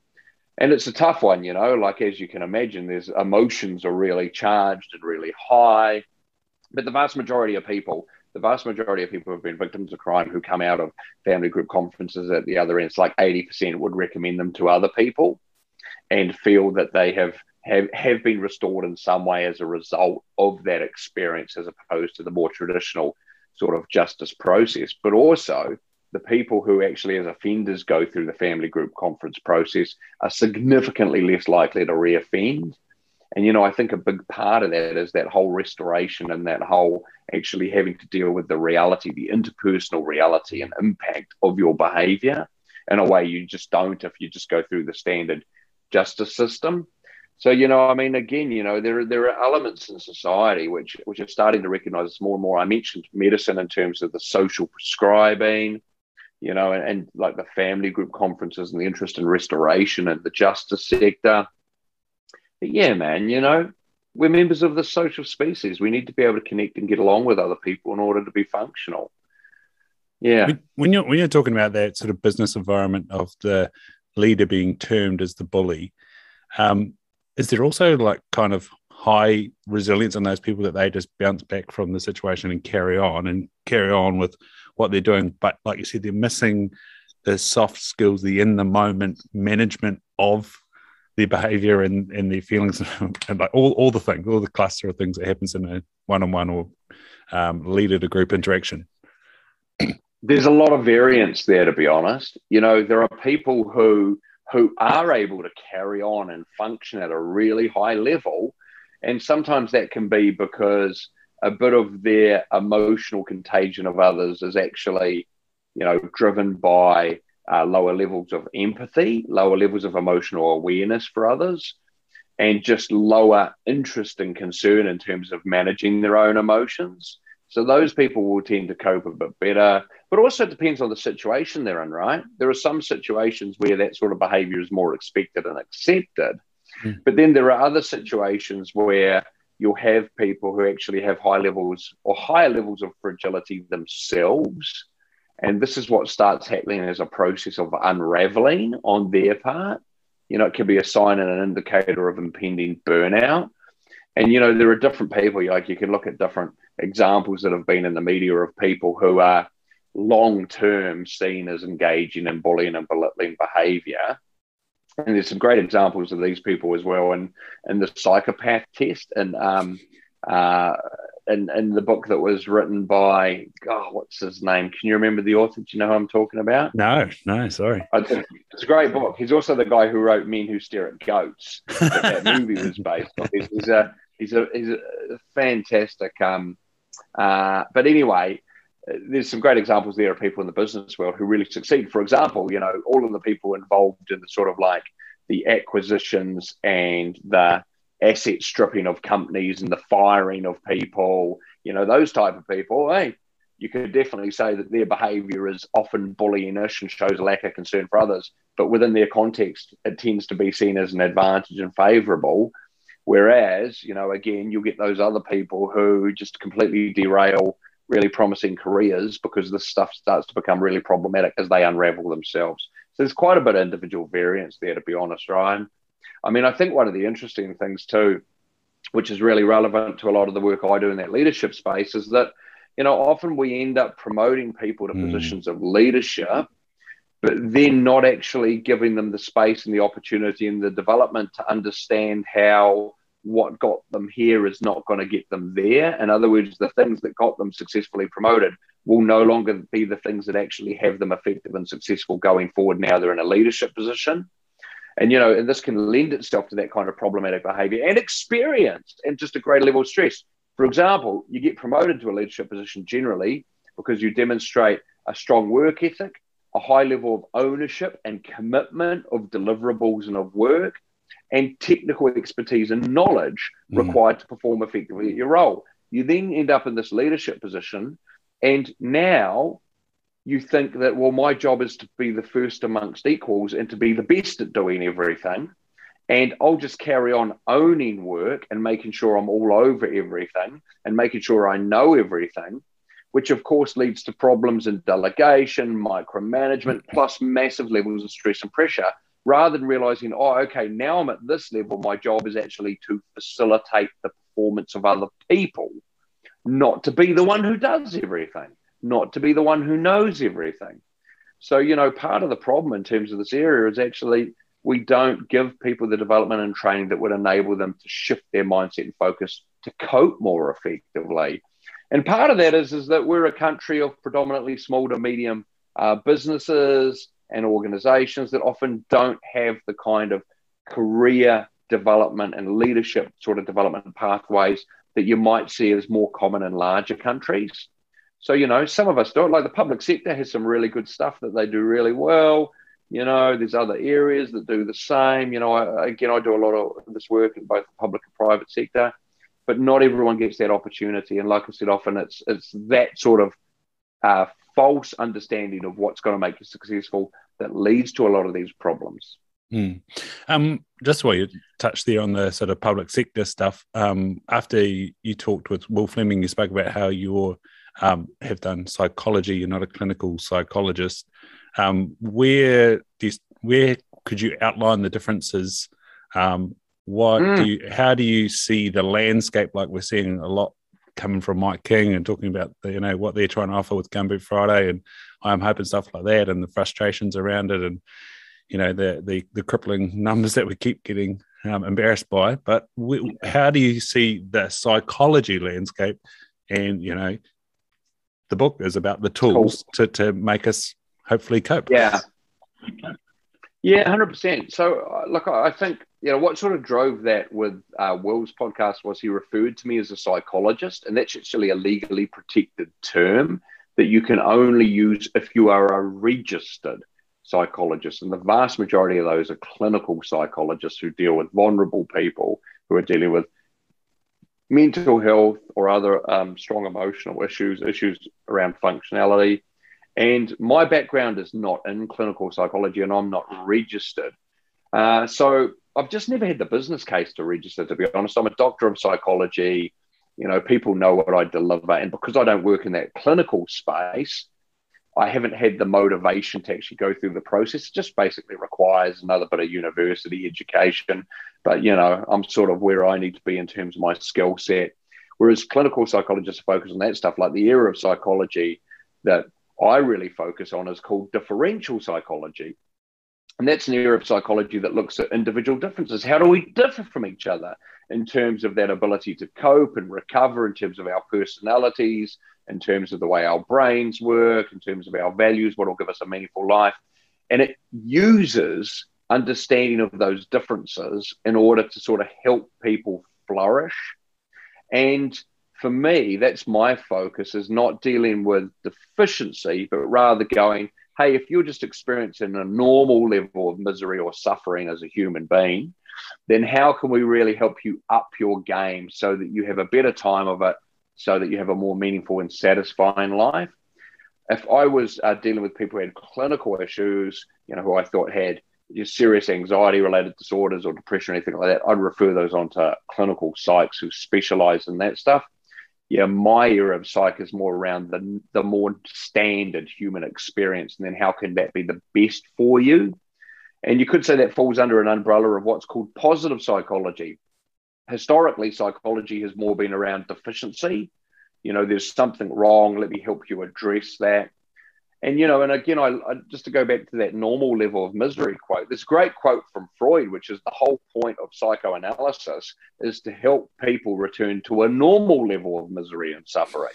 And it's a tough one, you know, like as you can imagine, there's emotions are really charged and really high. But the vast majority of people, the vast majority of people who have been victims of crime who come out of family group conferences at the other end, it's like 80% would recommend them to other people and feel that they have have, have been restored in some way as a result of that experience, as opposed to the more traditional sort of justice process. But also, the people who actually, as offenders, go through the family group conference process are significantly less likely to reoffend. And, you know, I think a big part of that is that whole restoration and that whole actually having to deal with the reality, the interpersonal reality and impact of your behavior in a way you just don't if you just go through the standard justice system. So, you know, I mean, again, you know, there, there are elements in society which, which are starting to recognize more and more. I mentioned medicine in terms of the social prescribing, you know, and, and like the family group conferences and the interest in restoration and the justice sector but yeah, man, you know, we're members of the social species. We need to be able to connect and get along with other people in order to be functional. Yeah. When you're when you're talking about that sort of business environment of the leader being termed as the bully, um, is there also like kind of high resilience in those people that they just bounce back from the situation and carry on and carry on with what they're doing? But like you said, they're missing the soft skills, the in the moment management of their behavior and, and their feelings and like all, all the things, all the cluster of things that happens in a one-on-one or um, leader to group interaction. There's a lot of variance there, to be honest. You know, there are people who who are able to carry on and function at a really high level, and sometimes that can be because a bit of their emotional contagion of others is actually, you know, driven by uh, lower levels of empathy, lower levels of emotional awareness for others, and just lower interest and concern in terms of managing their own emotions. So those people will tend to cope a bit better, but also it depends on the situation they're in, right? There are some situations where that sort of behavior is more expected and accepted. Mm. But then there are other situations where you'll have people who actually have high levels or higher levels of fragility themselves and this is what starts happening as a process of unraveling on their part. You know, it can be a sign and an indicator of impending burnout. And, you know, there are different people, like you can look at different examples that have been in the media of people who are long term seen as engaging in bullying and belittling behavior. And there's some great examples of these people as well in, in the psychopath test. And um, uh, in, in the book that was written by God, what's his name? Can you remember the author? Do you know who I'm talking about? No, no, sorry. It's a great book. He's also the guy who wrote Men Who Stare at Goats. that, that movie was based on. He's, he's, a he's a he's a fantastic. Um, uh, but anyway, there's some great examples there of people in the business world who really succeed. For example, you know, all of the people involved in the sort of like the acquisitions and the asset stripping of companies and the firing of people, you know, those type of people, hey, you could definitely say that their behavior is often bullying-ish and shows a lack of concern for others. But within their context, it tends to be seen as an advantage and favorable. Whereas, you know, again, you'll get those other people who just completely derail really promising careers because this stuff starts to become really problematic as they unravel themselves. So there's quite a bit of individual variance there, to be honest, Ryan. I mean, I think one of the interesting things too, which is really relevant to a lot of the work I do in that leadership space, is that you know often we end up promoting people to mm. positions of leadership, but then not actually giving them the space and the opportunity and the development to understand how what got them here is not going to get them there. In other words, the things that got them successfully promoted will no longer be the things that actually have them effective and successful going forward now they're in a leadership position. And, you know, and this can lend itself to that kind of problematic behavior and experience and just a greater level of stress. For example, you get promoted to a leadership position generally because you demonstrate a strong work ethic, a high level of ownership and commitment of deliverables and of work, and technical expertise and knowledge mm. required to perform effectively at your role. You then end up in this leadership position, and now you think that, well, my job is to be the first amongst equals and to be the best at doing everything. And I'll just carry on owning work and making sure I'm all over everything and making sure I know everything, which of course leads to problems in delegation, micromanagement, mm-hmm. plus massive levels of stress and pressure. Rather than realizing, oh, okay, now I'm at this level, my job is actually to facilitate the performance of other people, not to be the one who does everything not to be the one who knows everything. So, you know, part of the problem in terms of this area is actually we don't give people the development and training that would enable them to shift their mindset and focus to cope more effectively. And part of that is, is that we're a country of predominantly small to medium uh, businesses and organizations that often don't have the kind of career development and leadership sort of development pathways that you might see as more common in larger countries. So, you know, some of us don't like the public sector has some really good stuff that they do really well. You know, there's other areas that do the same. You know, I, again, I do a lot of this work in both the public and private sector, but not everyone gets that opportunity. And like I said, often it's it's that sort of uh, false understanding of what's going to make you successful that leads to a lot of these problems. Mm. Um, just while you touched there on the sort of public sector stuff, um, after you, talked with Will Fleming, you spoke about how you um, have done psychology. You're not a clinical psychologist. Um, where you, where could you outline the differences? Um, what mm. do you, how do you see the landscape? Like we're seeing a lot coming from Mike King and talking about the, you know what they're trying to offer with Gumboot Friday and I'm hoping stuff like that and the frustrations around it and you know the the, the crippling numbers that we keep getting um, embarrassed by. But we, how do you see the psychology landscape? And you know, the book is about the tools cool. to to make us hopefully cope. Yeah. Yeah, hundred percent. So, uh, look, I think you know what sort of drove that with uh, Will's podcast was he referred to me as a psychologist, and that's actually a legally protected term that you can only use if you are a registered psychologist. and the vast majority of those are clinical psychologists who deal with vulnerable people who are dealing with mental health or other um, strong emotional issues, issues around functionality. And my background is not in clinical psychology, and I'm not registered. Uh, so I've just never had the business case to register, to be honest. I'm a doctor of psychology. You know, people know what I deliver. And because I don't work in that clinical space, I haven't had the motivation to actually go through the process. It just basically requires another bit of university education. But, you know, I'm sort of where I need to be in terms of my skill set. Whereas clinical psychologists focus on that stuff, like the area of psychology that I really focus on is called differential psychology. And that's an area of psychology that looks at individual differences. How do we differ from each other in terms of that ability to cope and recover, in terms of our personalities, in terms of the way our brains work, in terms of our values, what will give us a meaningful life. And it uses understanding of those differences in order to sort of help people flourish. And for me, that's my focus is not dealing with deficiency, but rather going, hey, if you're just experiencing a normal level of misery or suffering as a human being, then how can we really help you up your game so that you have a better time of it so that you have a more meaningful and satisfying life. If I was uh, dealing with people who had clinical issues, you know, who I thought had serious anxiety related disorders or depression or anything like that, I'd refer those on to clinical psychs who specialize in that stuff. Yeah, my area of psych is more around the, the more standard human experience. And then how can that be the best for you? And you could say that falls under an umbrella of what's called positive psychology, historically, psychology has more been around deficiency. You know, there's something wrong. Let me help you address that. And you know, and again, I, I, just to go back to that normal level of misery quote. This great quote from Freud, which is the whole point of psychoanalysis, is to help people return to a normal level of misery and suffering.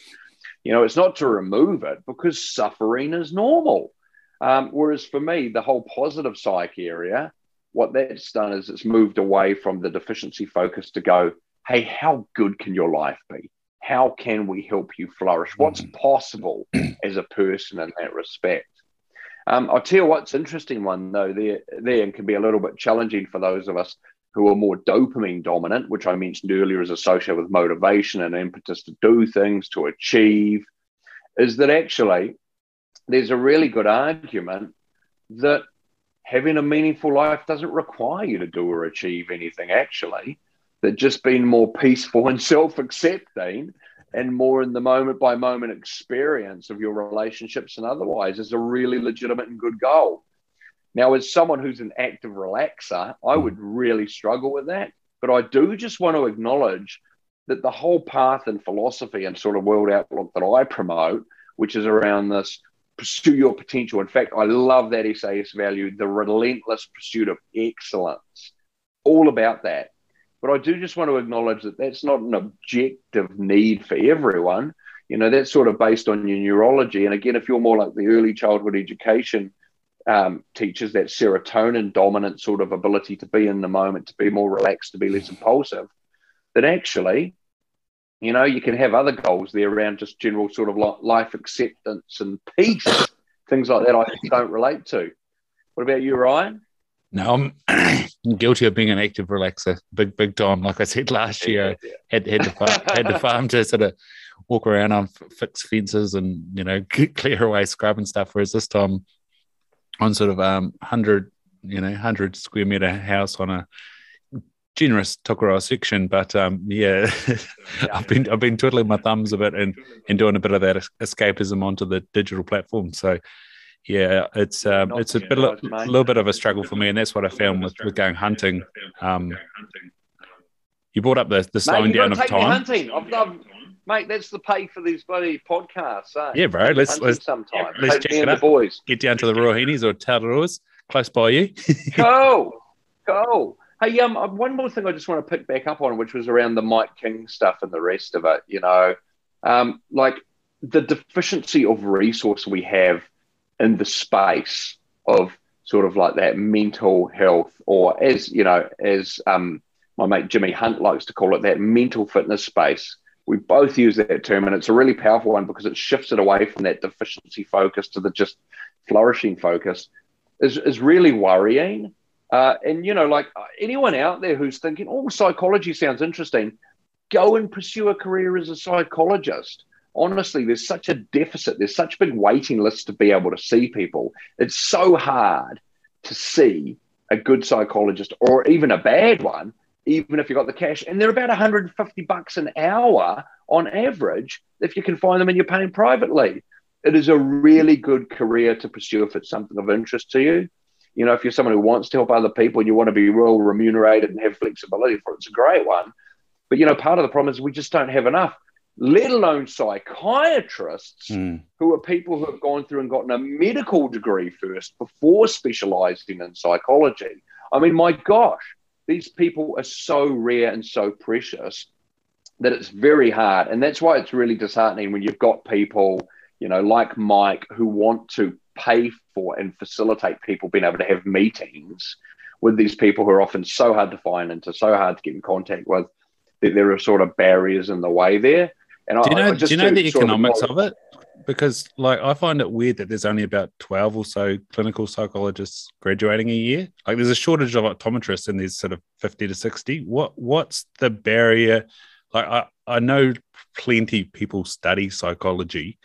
You know, it's not to remove it because suffering is normal. Um, whereas for me, the whole positive psych area what that's done is it's moved away from the deficiency focus to go, hey, how good can your life be? How can we help you flourish? What's mm. possible as a person in that respect? Um, I'll tell you what's interesting one though there there and can be a little bit challenging for those of us who are more dopamine dominant, which I mentioned earlier is associated with motivation and impetus to do things, to achieve, is that actually there's a really good argument that having a meaningful life doesn't require you to do or achieve anything actually. That just being more peaceful and self-accepting and more in the moment by moment experience of your relationships and otherwise is a really legitimate and good goal. Now as someone who's an active relaxer i would really struggle with that. But i do just want to acknowledge that the whole path and philosophy and sort of world outlook that i promote which is around this pursue your potential. In fact, I love that SAS value, the relentless pursuit of excellence. All about that. But I do just want to acknowledge that that's not an objective need for everyone. You know, that's sort of based on your neurology. And again, if you're more like the early childhood education um, teaches that serotonin dominant sort of ability to be in the moment, to be more relaxed, to be less impulsive, that actually, you know, you can have other goals there around just general sort of life acceptance and peace, things like that I don't relate to. What about you, Ryan? No, I'm guilty of being an active relaxer, big, big time. Like I said last year, yeah, yeah. had had to farm, had to farm to sort of walk around on fix fences and you know clear away scrub and stuff. Whereas this time, on sort of um hundred, you know, hundred square meter house on a generous Tokoroa section, but um, yeah, I've been I've been twiddling my thumbs a bit and and doing a bit of that escapism onto the digital platform. So yeah, it's um, it's a bit a little bit of a struggle for me, and that's what I found with, with going hunting. Um, you brought up the the slowing mate, down of time. hunting, I've, I've, mate. That's the pay for these bloody podcasts. Eh? Yeah, bro. Let's let's sometime. let's check it out. Boys, get down to the Ruahinis or Tararuas, close by you. cool, cool. Hey, um, uh, one more thing I just want to pick back up on, which was around the Mike King stuff and the rest of it. You know, um, like the deficiency of resource we have in the space of sort of like that mental health, or as you know, as um, my mate Jimmy Hunt likes to call it, that mental fitness space. We both use that term, and it's a really powerful one because it shifts it away from that deficiency focus to the just flourishing focus. Is is really worrying. Uh, and you know, like anyone out there who's thinking, "Oh, psychology sounds interesting," go and pursue a career as a psychologist honestly, there's such a deficit. There's such big waiting lists to be able to see people. It's so hard to see a good psychologist or even a bad one, even if you've got the cash. And they're about 150 bucks an hour on average if you can find them and you're paying privately. It is a really good career to pursue if it's something of interest to you. You know, if you're someone who wants to help other people and you want to be well remunerated and have flexibility for it, it's a great one. But you know, part of the problem is we just don't have enough let alone psychiatrists mm. who are people who have gone through and gotten a medical degree first before specializing in psychology. I mean, my gosh, these people are so rare and so precious that it's very hard. And that's why it's really disheartening when you've got people, you know, like Mike, who want to pay for and facilitate people being able to have meetings with these people who are often so hard to find and to so hard to get in contact with that there are sort of barriers in the way there. And do you know? do you know the economics of, of it? Because like I find it weird that there's only about twelve or so clinical psychologists graduating a year. Like there's a shortage of optometrists, and there's sort of fifty to sixty. What what's the barrier? Like I I know plenty of people study psychology,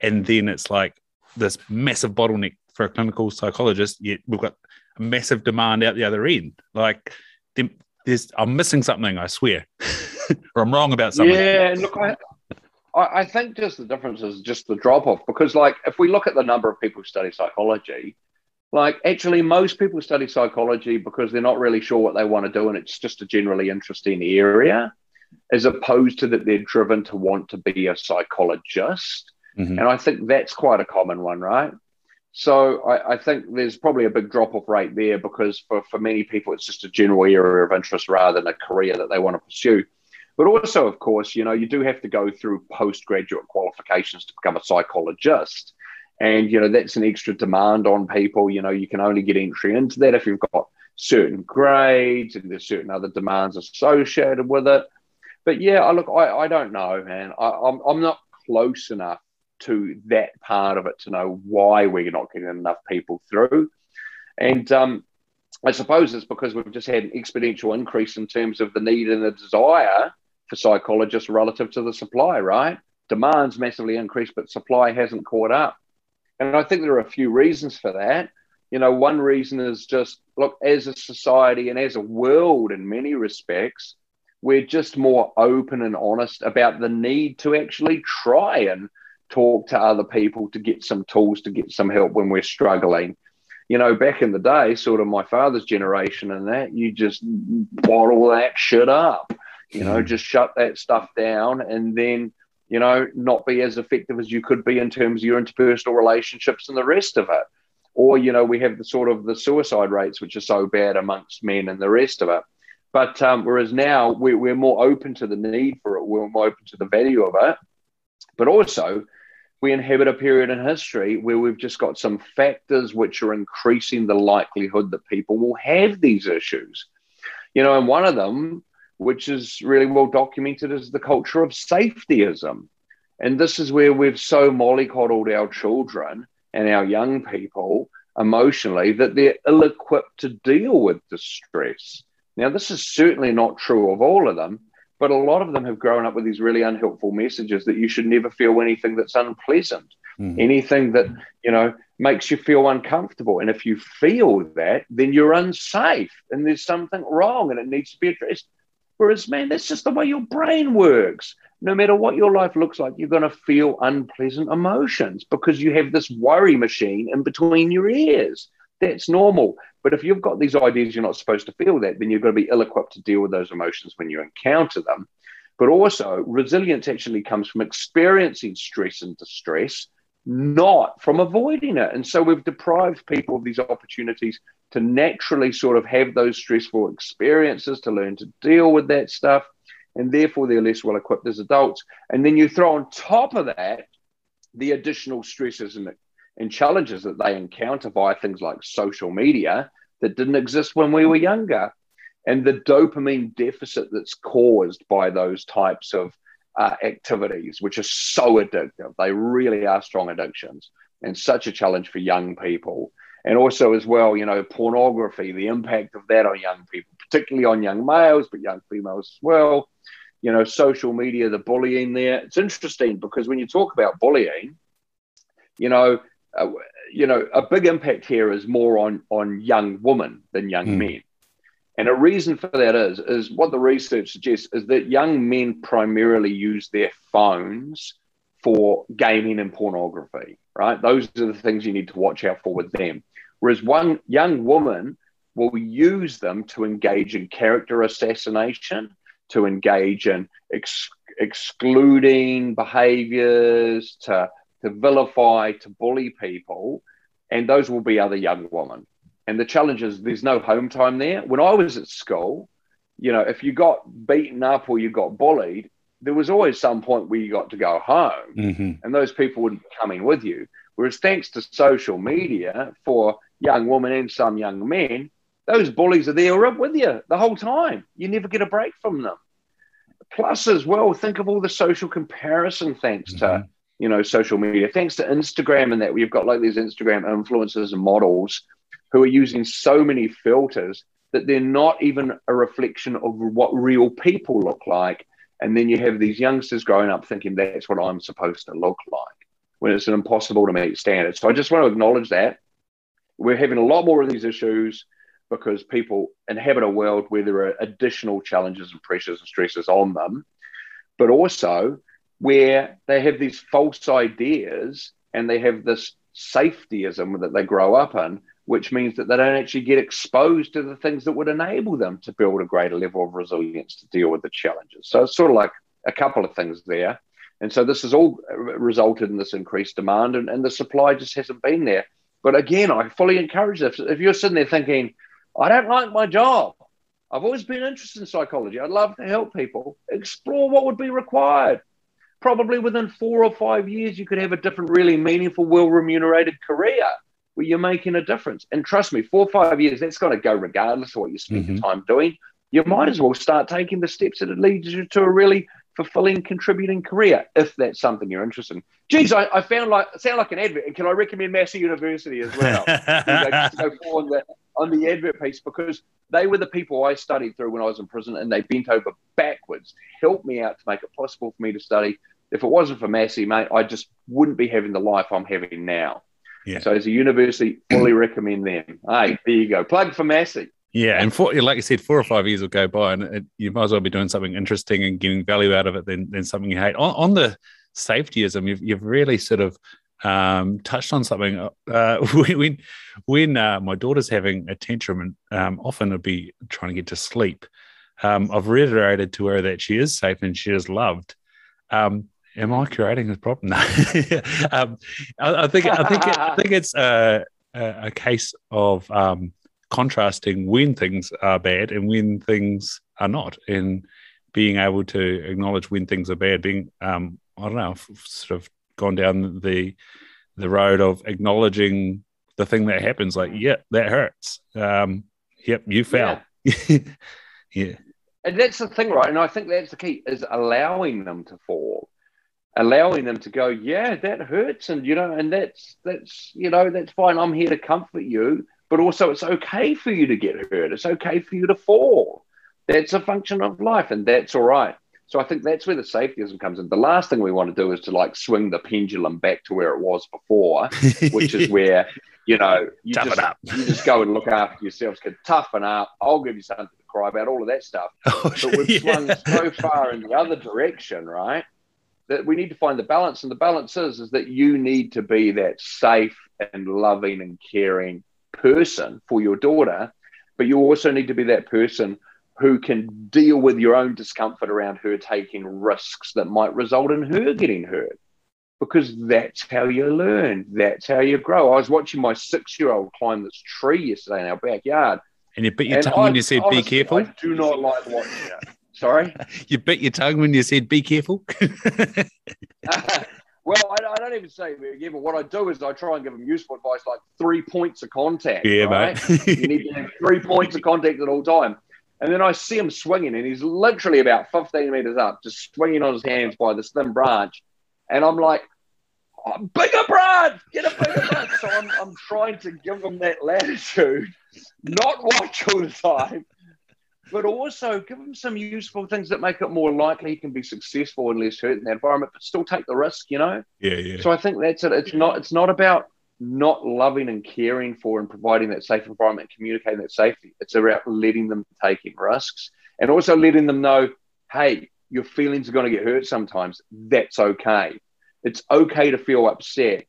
and then it's like this massive bottleneck for a clinical psychologist. Yet we've got a massive demand out the other end. Like there's I'm missing something. I swear. or I'm wrong about something. Yeah, look, I, I think just the difference is just the drop off because, like, if we look at the number of people who study psychology, like, actually, most people study psychology because they're not really sure what they want to do, and it's just a generally interesting area, as opposed to that they're driven to want to be a psychologist. Mm-hmm. And I think that's quite a common one, right? So I, I, think there's probably a big drop off rate there because for, for many people, it's just a general area of interest rather than a career that they want to pursue. But also, of course, you know, you do have to go through postgraduate qualifications to become a psychologist. And, you know, that's an extra demand on people. You know, you can only get entry into that if you've got certain grades and there's certain other demands associated with it. But yeah, I look, I, I don't know, man. I, I'm, I'm not close enough to that part of it to know why we're not getting enough people through. And um, I suppose it's because we've just had an exponential increase in terms of the need and the desire for psychologists relative to the supply, right? Demand's massively increased, but supply hasn't caught up. And I think there are a few reasons for that. You know, one reason is just look, as a society and as a world, in many respects, we're just more open and honest about the need to actually try and talk to other people to get some tools to get some help when we're struggling. You know, back in the day, sort of my father's generation and that, you just bottle that shit up you know, just shut that stuff down and then, you know, not be as effective as you could be in terms of your interpersonal relationships and the rest of it. Or, you know, we have the sort of the suicide rates, which are so bad amongst men and the rest of it. But um, whereas now we're, we're more open to the need for it, we're more open to the value of it. But also, we inhabit a period in history where we've just got some factors which are increasing the likelihood that people will have these issues. You know, and one of them, which is really well documented, is the culture of safetyism. And this is where we've so mollycoddled our children and our young people emotionally that they're ill equipped to deal with distress. Now, this is certainly not true of all of them, but a lot of them have grown up with these really unhelpful messages that you should never feel anything that's unpleasant, mm-hmm. anything that, you know, makes you feel uncomfortable. And if you feel that, then you're unsafe and there's something wrong and it needs to be addressed. Whereas, man, that's just the way your brain works. No matter what your life looks like, you're going to feel unpleasant emotions because you have this worry machine in between your ears. That's normal. But if you've got these ideas you're not supposed to feel that, then you're going to be ill equipped to deal with those emotions when you encounter them. But also, resilience actually comes from experiencing stress and distress, not from avoiding it. And so we've deprived people of these opportunities to naturally sort of have those stressful experiences, to learn to deal with that stuff. And therefore, they're less well equipped as adults. And then you throw on top of that the additional stresses and, and challenges that they encounter via things like social media that didn't exist when we were younger. And the dopamine deficit that's caused by those types of uh, activities, which are so addictive. They really are strong addictions and such a challenge for young people. And also, as well, you know, pornography, the impact of that on young people, particularly on young males, but young females as well. You know, social media, the bullying there. It's interesting because when you talk about bullying, you know, uh, you know, a big impact here is more on on young women than young mm. men. And a reason for that is is what the research suggests is that young men primarily use their phones for gaming and pornography, right? Those are the things you need to watch out for with them. Whereas one young woman will use them to engage in character assassination, to engage in ex- excluding behaviors, to to vilify, to bully people, and those will be other young women. And the challenge is there's no home time there. When I was at school, you know, if you got beaten up or you got bullied, there was always some point where you got to go home, mm-hmm. and those people wouldn't be coming with you. Whereas thanks to social media for young women and some young men, those bullies are there with you the whole time. You never get a break from them. Plus, as well, think of all the social comparison thanks mm-hmm. to you know, social media. Thanks to Instagram and that, we've got like these Instagram influencers and models who are using so many filters that they're not even a reflection of what real people look like. And then you have these youngsters growing up thinking that's what I'm supposed to look like when it's an impossible to meet standards. So I just want to acknowledge that. We're having a lot more of these issues because people inhabit a world where there are additional challenges and pressures and stresses on them. But also, where they have these false ideas and they have this safetyism that they grow up in, which means that they don't actually get exposed to the things that would enable them to build a greater level of resilience to deal with the challenges. So it's sort of like a couple of things there. And so this has all resulted in this increased demand, and, and the supply just hasn't been there. But again, I fully encourage this. If you're sitting there thinking, I don't like my job, I've always been interested in psychology, I'd love to help people, explore what would be required probably within four or five years, you could have a different, really meaningful, well remunerated career where you're making a difference. And trust me, four or five years, that's going to go regardless of what you spend mm-hmm. your time doing. You might as well start taking the steps that lead you to a really fulfilling, contributing career if that's something you're interested in. Geez, I, I found like sound like an advert. And can I recommend Massey University as well? go, go on the on the advert piece because they were the people I studied through when I was in prison, and they bent over backwards to help me out to make it possible for me to study. If it wasn't for Massey, mate, I just wouldn't be having the life I'm having now. Yeah. So as a university, fully recommend them. Hey, there you go. Plug for Massey. Yeah, and like you said, four or five years will go by, and it, you might as well be doing something interesting and getting value out of it than, than something you hate. On, on the safetyism, you've, you've really sort of um, touched on something. Uh, when when uh, my daughter's having a tantrum, and um, often it'll be trying to get to sleep, um, I've reiterated to her that she is safe and she is loved. Um, am I creating a problem? Um, I, I, think I think I think it's a, a, case of um, contrasting when things are bad and when things are not, and being able to acknowledge when things are bad, being um, I don't know, sort of gone down the the road of acknowledging the thing that happens. Like, yeah, that hurts. Um, yep, you fell. Yeah. yeah. And that's the thing, right? And I think that's the key is allowing them to fall, allowing them to go, yeah, that hurts, and you know, and that's that's you know, that's fine. I'm here to comfort you, but also it's okay for you to get hurt. It's okay for you to fall. That's a function of life, and that's all right. So I think that's where the safetyism comes in. The last thing we want to do is to like swing the pendulum back to where it was before, which is where you know you toughen just, up. you just go and look after yourselves. Kid, toughen up. I'll give you something to cry about. All of that stuff. Oh, But we've yeah. swung so far in the other direction, right? That we need to find the balance, and the balance is is that you need to be that safe and loving and caring person for your daughter, but you also need to be that person who can deal with your own discomfort around her taking risks that might result in her getting hurt. Because that's how you learn. That's how you grow. I was watching my six-year-old climb this tree yesterday in our backyard. And you bit your tongue I- when you said, "Be careful." I do not like watching it. Sorry. You bit your tongue when you said, "Be careful." well, I, I don't even say be careful. What I do is I try and give them useful advice, like three points of contact. yeah, right? mate. you need to have three points of contact at all time. And then I see him swinging, and he's literally about 15 meters up, just swinging on his hands by this thin branch. And I'm like, oh, bigger branch, get a bigger branch. So I'm, I'm trying to give him that latitude, not watch all the time, but also give him some useful things that make it more likely he can be successful and less hurt in that environment, but still take the risk, you know? yeah, yeah. So I think that's it. It's not it's not about not loving and caring for and providing that safe environment, communicating that safety. It's about letting them taking risks and also letting them know, hey, your feelings are going to get hurt sometimes. That's okay. It's okay to feel upset,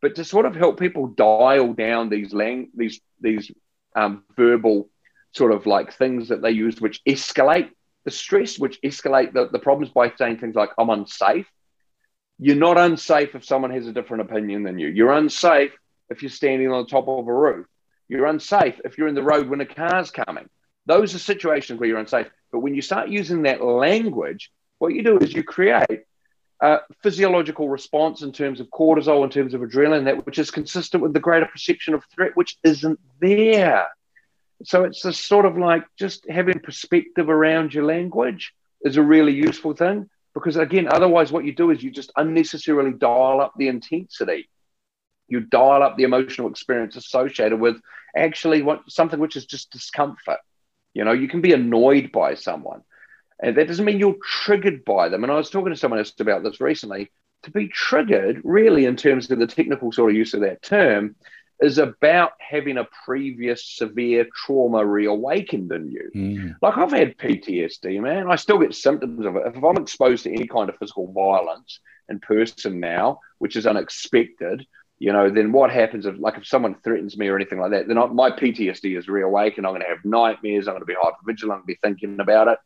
but to sort of help people dial down these lang- these these um, verbal sort of like things that they use, which escalate the stress, which escalate the, the problems by saying things like, I'm unsafe you're not unsafe if someone has a different opinion than you. You're unsafe if you're standing on the top of a roof. You're unsafe if you're in the road when a car's coming. Those are situations where you're unsafe. But when you start using that language, what you do is you create a physiological response in terms of cortisol, in terms of adrenaline, that which is consistent with the greater perception of threat, which isn't there. So it's this sort of like just having perspective around your language is a really useful thing because again otherwise what you do is you just unnecessarily dial up the intensity. You dial up the emotional experience associated with actually what something which is just discomfort. You know you can be annoyed by someone. And that doesn't mean you're triggered by them. And i was talking to someone else about this recently. To be triggered really in terms of the technical sort of use of that term is about having a previous severe trauma reawakened in you Mm. like I've had PTSD, man. I still get symptoms of it. If I'm exposed to any kind of physical violence in person now, which is unexpected, you know, then what happens if, like, if someone threatens me or anything like that, then I, my PTSD is reawakened. I'm going to have nightmares. I'm going to be hypervigilant. I'm going to be thinking about it.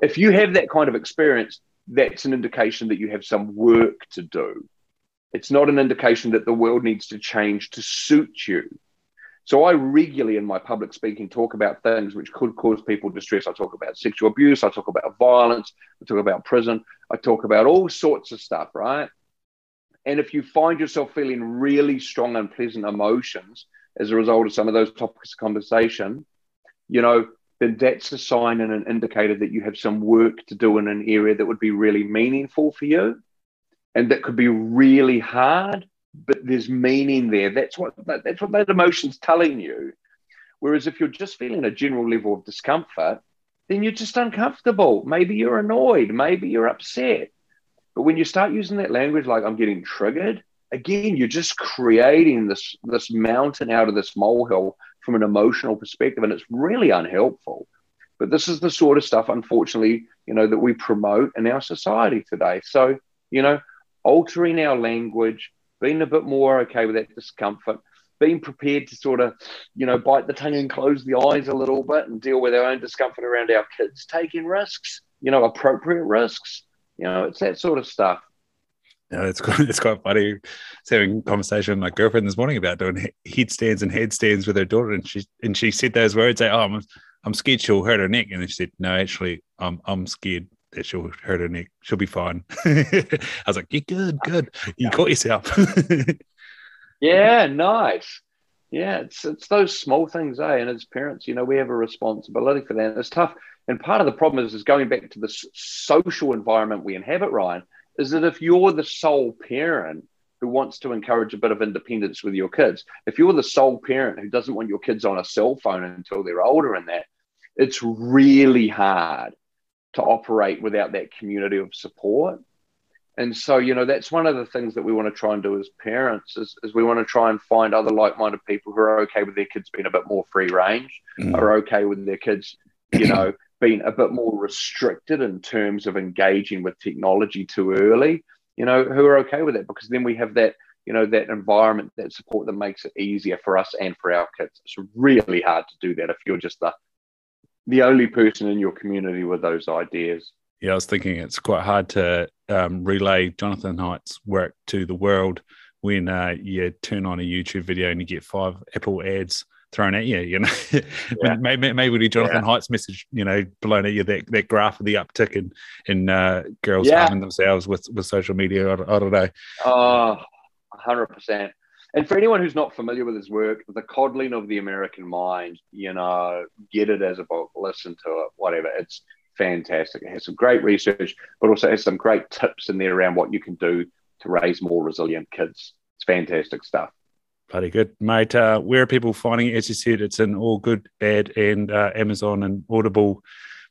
If you have that kind of experience, that's an indication that you have some work to do. It's not an indication that the world needs to change to suit you. So I regularly in my public speaking talk about things which could cause people distress. I talk about sexual abuse, I talk about violence, I talk about prison, I talk about all sorts of stuff, right? And if you find yourself feeling really strong, unpleasant emotions as a result of some of those topics of conversation, you know, then that's a sign and an indicator that you have some work to do in an area that would be really meaningful for you and that could be really hard but there's meaning there. That's what that, that's what that emotion's telling you. Whereas if you're just feeling a general level of discomfort, then you're just uncomfortable. Maybe you're annoyed. Maybe you're upset. But when you start using that language like I'm getting triggered, again, you're just creating this this mountain out of this molehill from an emotional perspective, and it's really unhelpful. But this is the sort of stuff, unfortunately, you know, that we promote in our society today. So, you know, altering our language, being a bit more okay with that discomfort, being prepared to sort of, you know, bite the tongue and close the eyes a little bit and deal with our own discomfort around our kids taking risks, you know, appropriate risks. You know, it's that sort of stuff. Yeah, it's quite, it's quite funny. I was having a conversation with my girlfriend this morning about doing headstands and headstands with her daughter, and she and she said those words. Like, "Oh, I'm, I'm scared she'll hurt her neck," and then she said, "No, actually, I'm I'm scared she'll hurt her neck. She'll be fine. I was like, you're good, good. You caught yourself. yeah, nice. Yeah, it's it's those small things, eh? And as parents, you know, we have a responsibility for that. And it's tough. And part of the problem is, is going back to the social environment we inhabit, Ryan, is that if you're the sole parent who wants to encourage a bit of independence with your kids, if you're the sole parent who doesn't want your kids on a cell phone until they're older and that, it's really hard to operate without that community of support. And so, you know, that's one of the things that we want to try and do as parents is, is we want to try and find other like-minded people who are okay with their kids being a bit more free range, mm. are okay with their kids, you know, being a bit more restricted in terms of engaging with technology too early, you know, who are okay with it because then we have that, you know, that environment, that support that makes it easier for us and for our kids. It's really hard to do that if you're just the the only person in your community with those ideas. Yeah, I was thinking it's quite hard to um, relay Jonathan Haidt's work to the world when uh, you turn on a YouTube video and you get five Apple ads thrown at you. You know, yeah. maybe maybe Jonathan yeah. Haidt's message, you know, blown at you that, that graph of the uptick in in uh, girls yeah. harming themselves with with social media. I, I don't know. Oh, hundred percent. And for anyone who's not familiar with his work, The Coddling of the American Mind, you know, get it as a book, listen to it, whatever. It's fantastic. It has some great research, but also has some great tips in there around what you can do to raise more resilient kids. It's fantastic stuff. Bloody good, mate. Uh, where are people finding it? As you said, it's in all good, bad, and uh, Amazon and Audible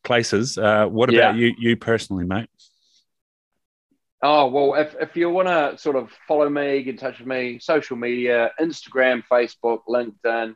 places. Uh, what about yeah. you, you personally, mate? Oh, well, if, if you want to sort of follow me, get in touch with me, social media, Instagram, Facebook, LinkedIn,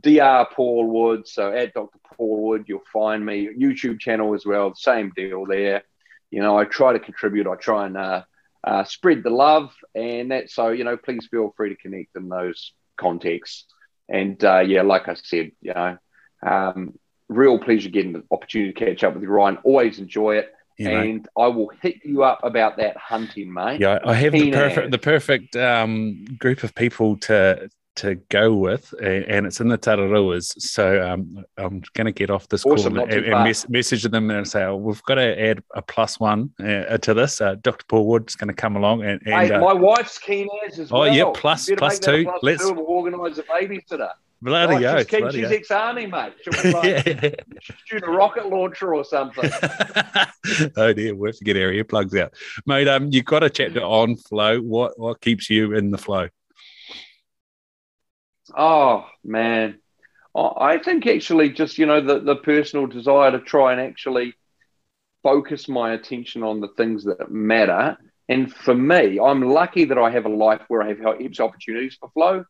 Dr. Paul Wood. So at Dr. Paul Wood, you'll find me. YouTube channel as well, same deal there. You know, I try to contribute. I try and uh, uh, spread the love, and that. So you know, please feel free to connect in those contexts. And uh, yeah, like I said, you know, um, real pleasure getting the opportunity to catch up with you, Ryan. Always enjoy it and I will hit you up about that hunting, mate. Yeah, I have the perfect the perfect um, group of people to to go with, and it's in the Tararuas. So um, I'm going to get off this awesome, call and, and mes- message them and say, oh, we've got to add a plus one uh, to this. Uh, Dr. Paul Wood is going to come along. And, and hey, uh, my wife's keen as as oh, well. yeah, plus, plus two. Plus Let's organise a babysitter. Bloody like, oath, she's, she's ex-army, mate. She'll be like yeah. shoot a rocket launcher or something. oh dear, we have to get our earplugs out, mate. Um, you've got a chapter on flow. What what keeps you in the flow? Oh man, oh, I think actually just you know the the personal desire to try and actually focus my attention on the things that matter. And for me, I'm lucky that I have a life where I have heaps of opportunities for flow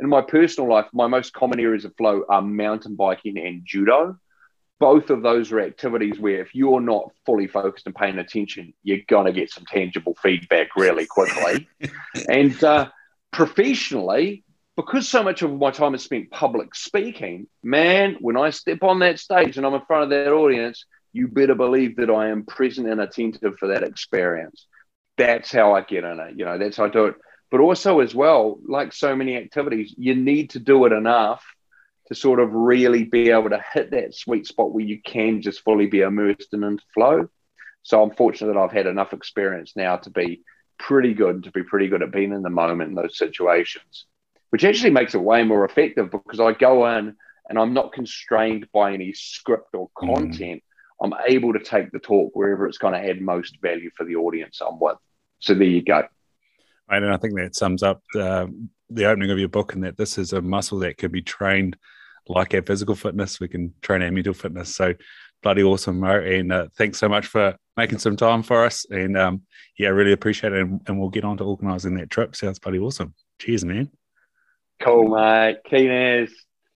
in my personal life, my most common areas of flow are mountain biking and judo. Both of those are activities where if you're not fully focused and paying attention, you're going to get some tangible feedback really quickly. and uh, professionally, because so much of my time is spent public speaking, man, when I step on that stage and I'm in front of that audience, you better believe that I am present and attentive for that experience. That's how I get in it. You know, that's how I do it but also as well like so many activities you need to do it enough to sort of really be able to hit that sweet spot where you can just fully be immersed and into flow so i'm fortunate that i've had enough experience now to be pretty good to be pretty good at being in the moment in those situations which actually makes it way more effective because i go in and i'm not constrained by any script or mm. content mm. i'm able to take the talk wherever it's going to add most value for the audience i'm with so there you go and I think that sums up uh, the opening of your book, and that this is a muscle that can be trained like our physical fitness. We can train our mental fitness. So bloody awesome, Mo. And uh, thanks so much for making some time for us. And um, yeah, I really appreciate it. And, and, we'll get on to organising that trip. Sounds bloody awesome. Cheers, man. Cool, mate. Keen as.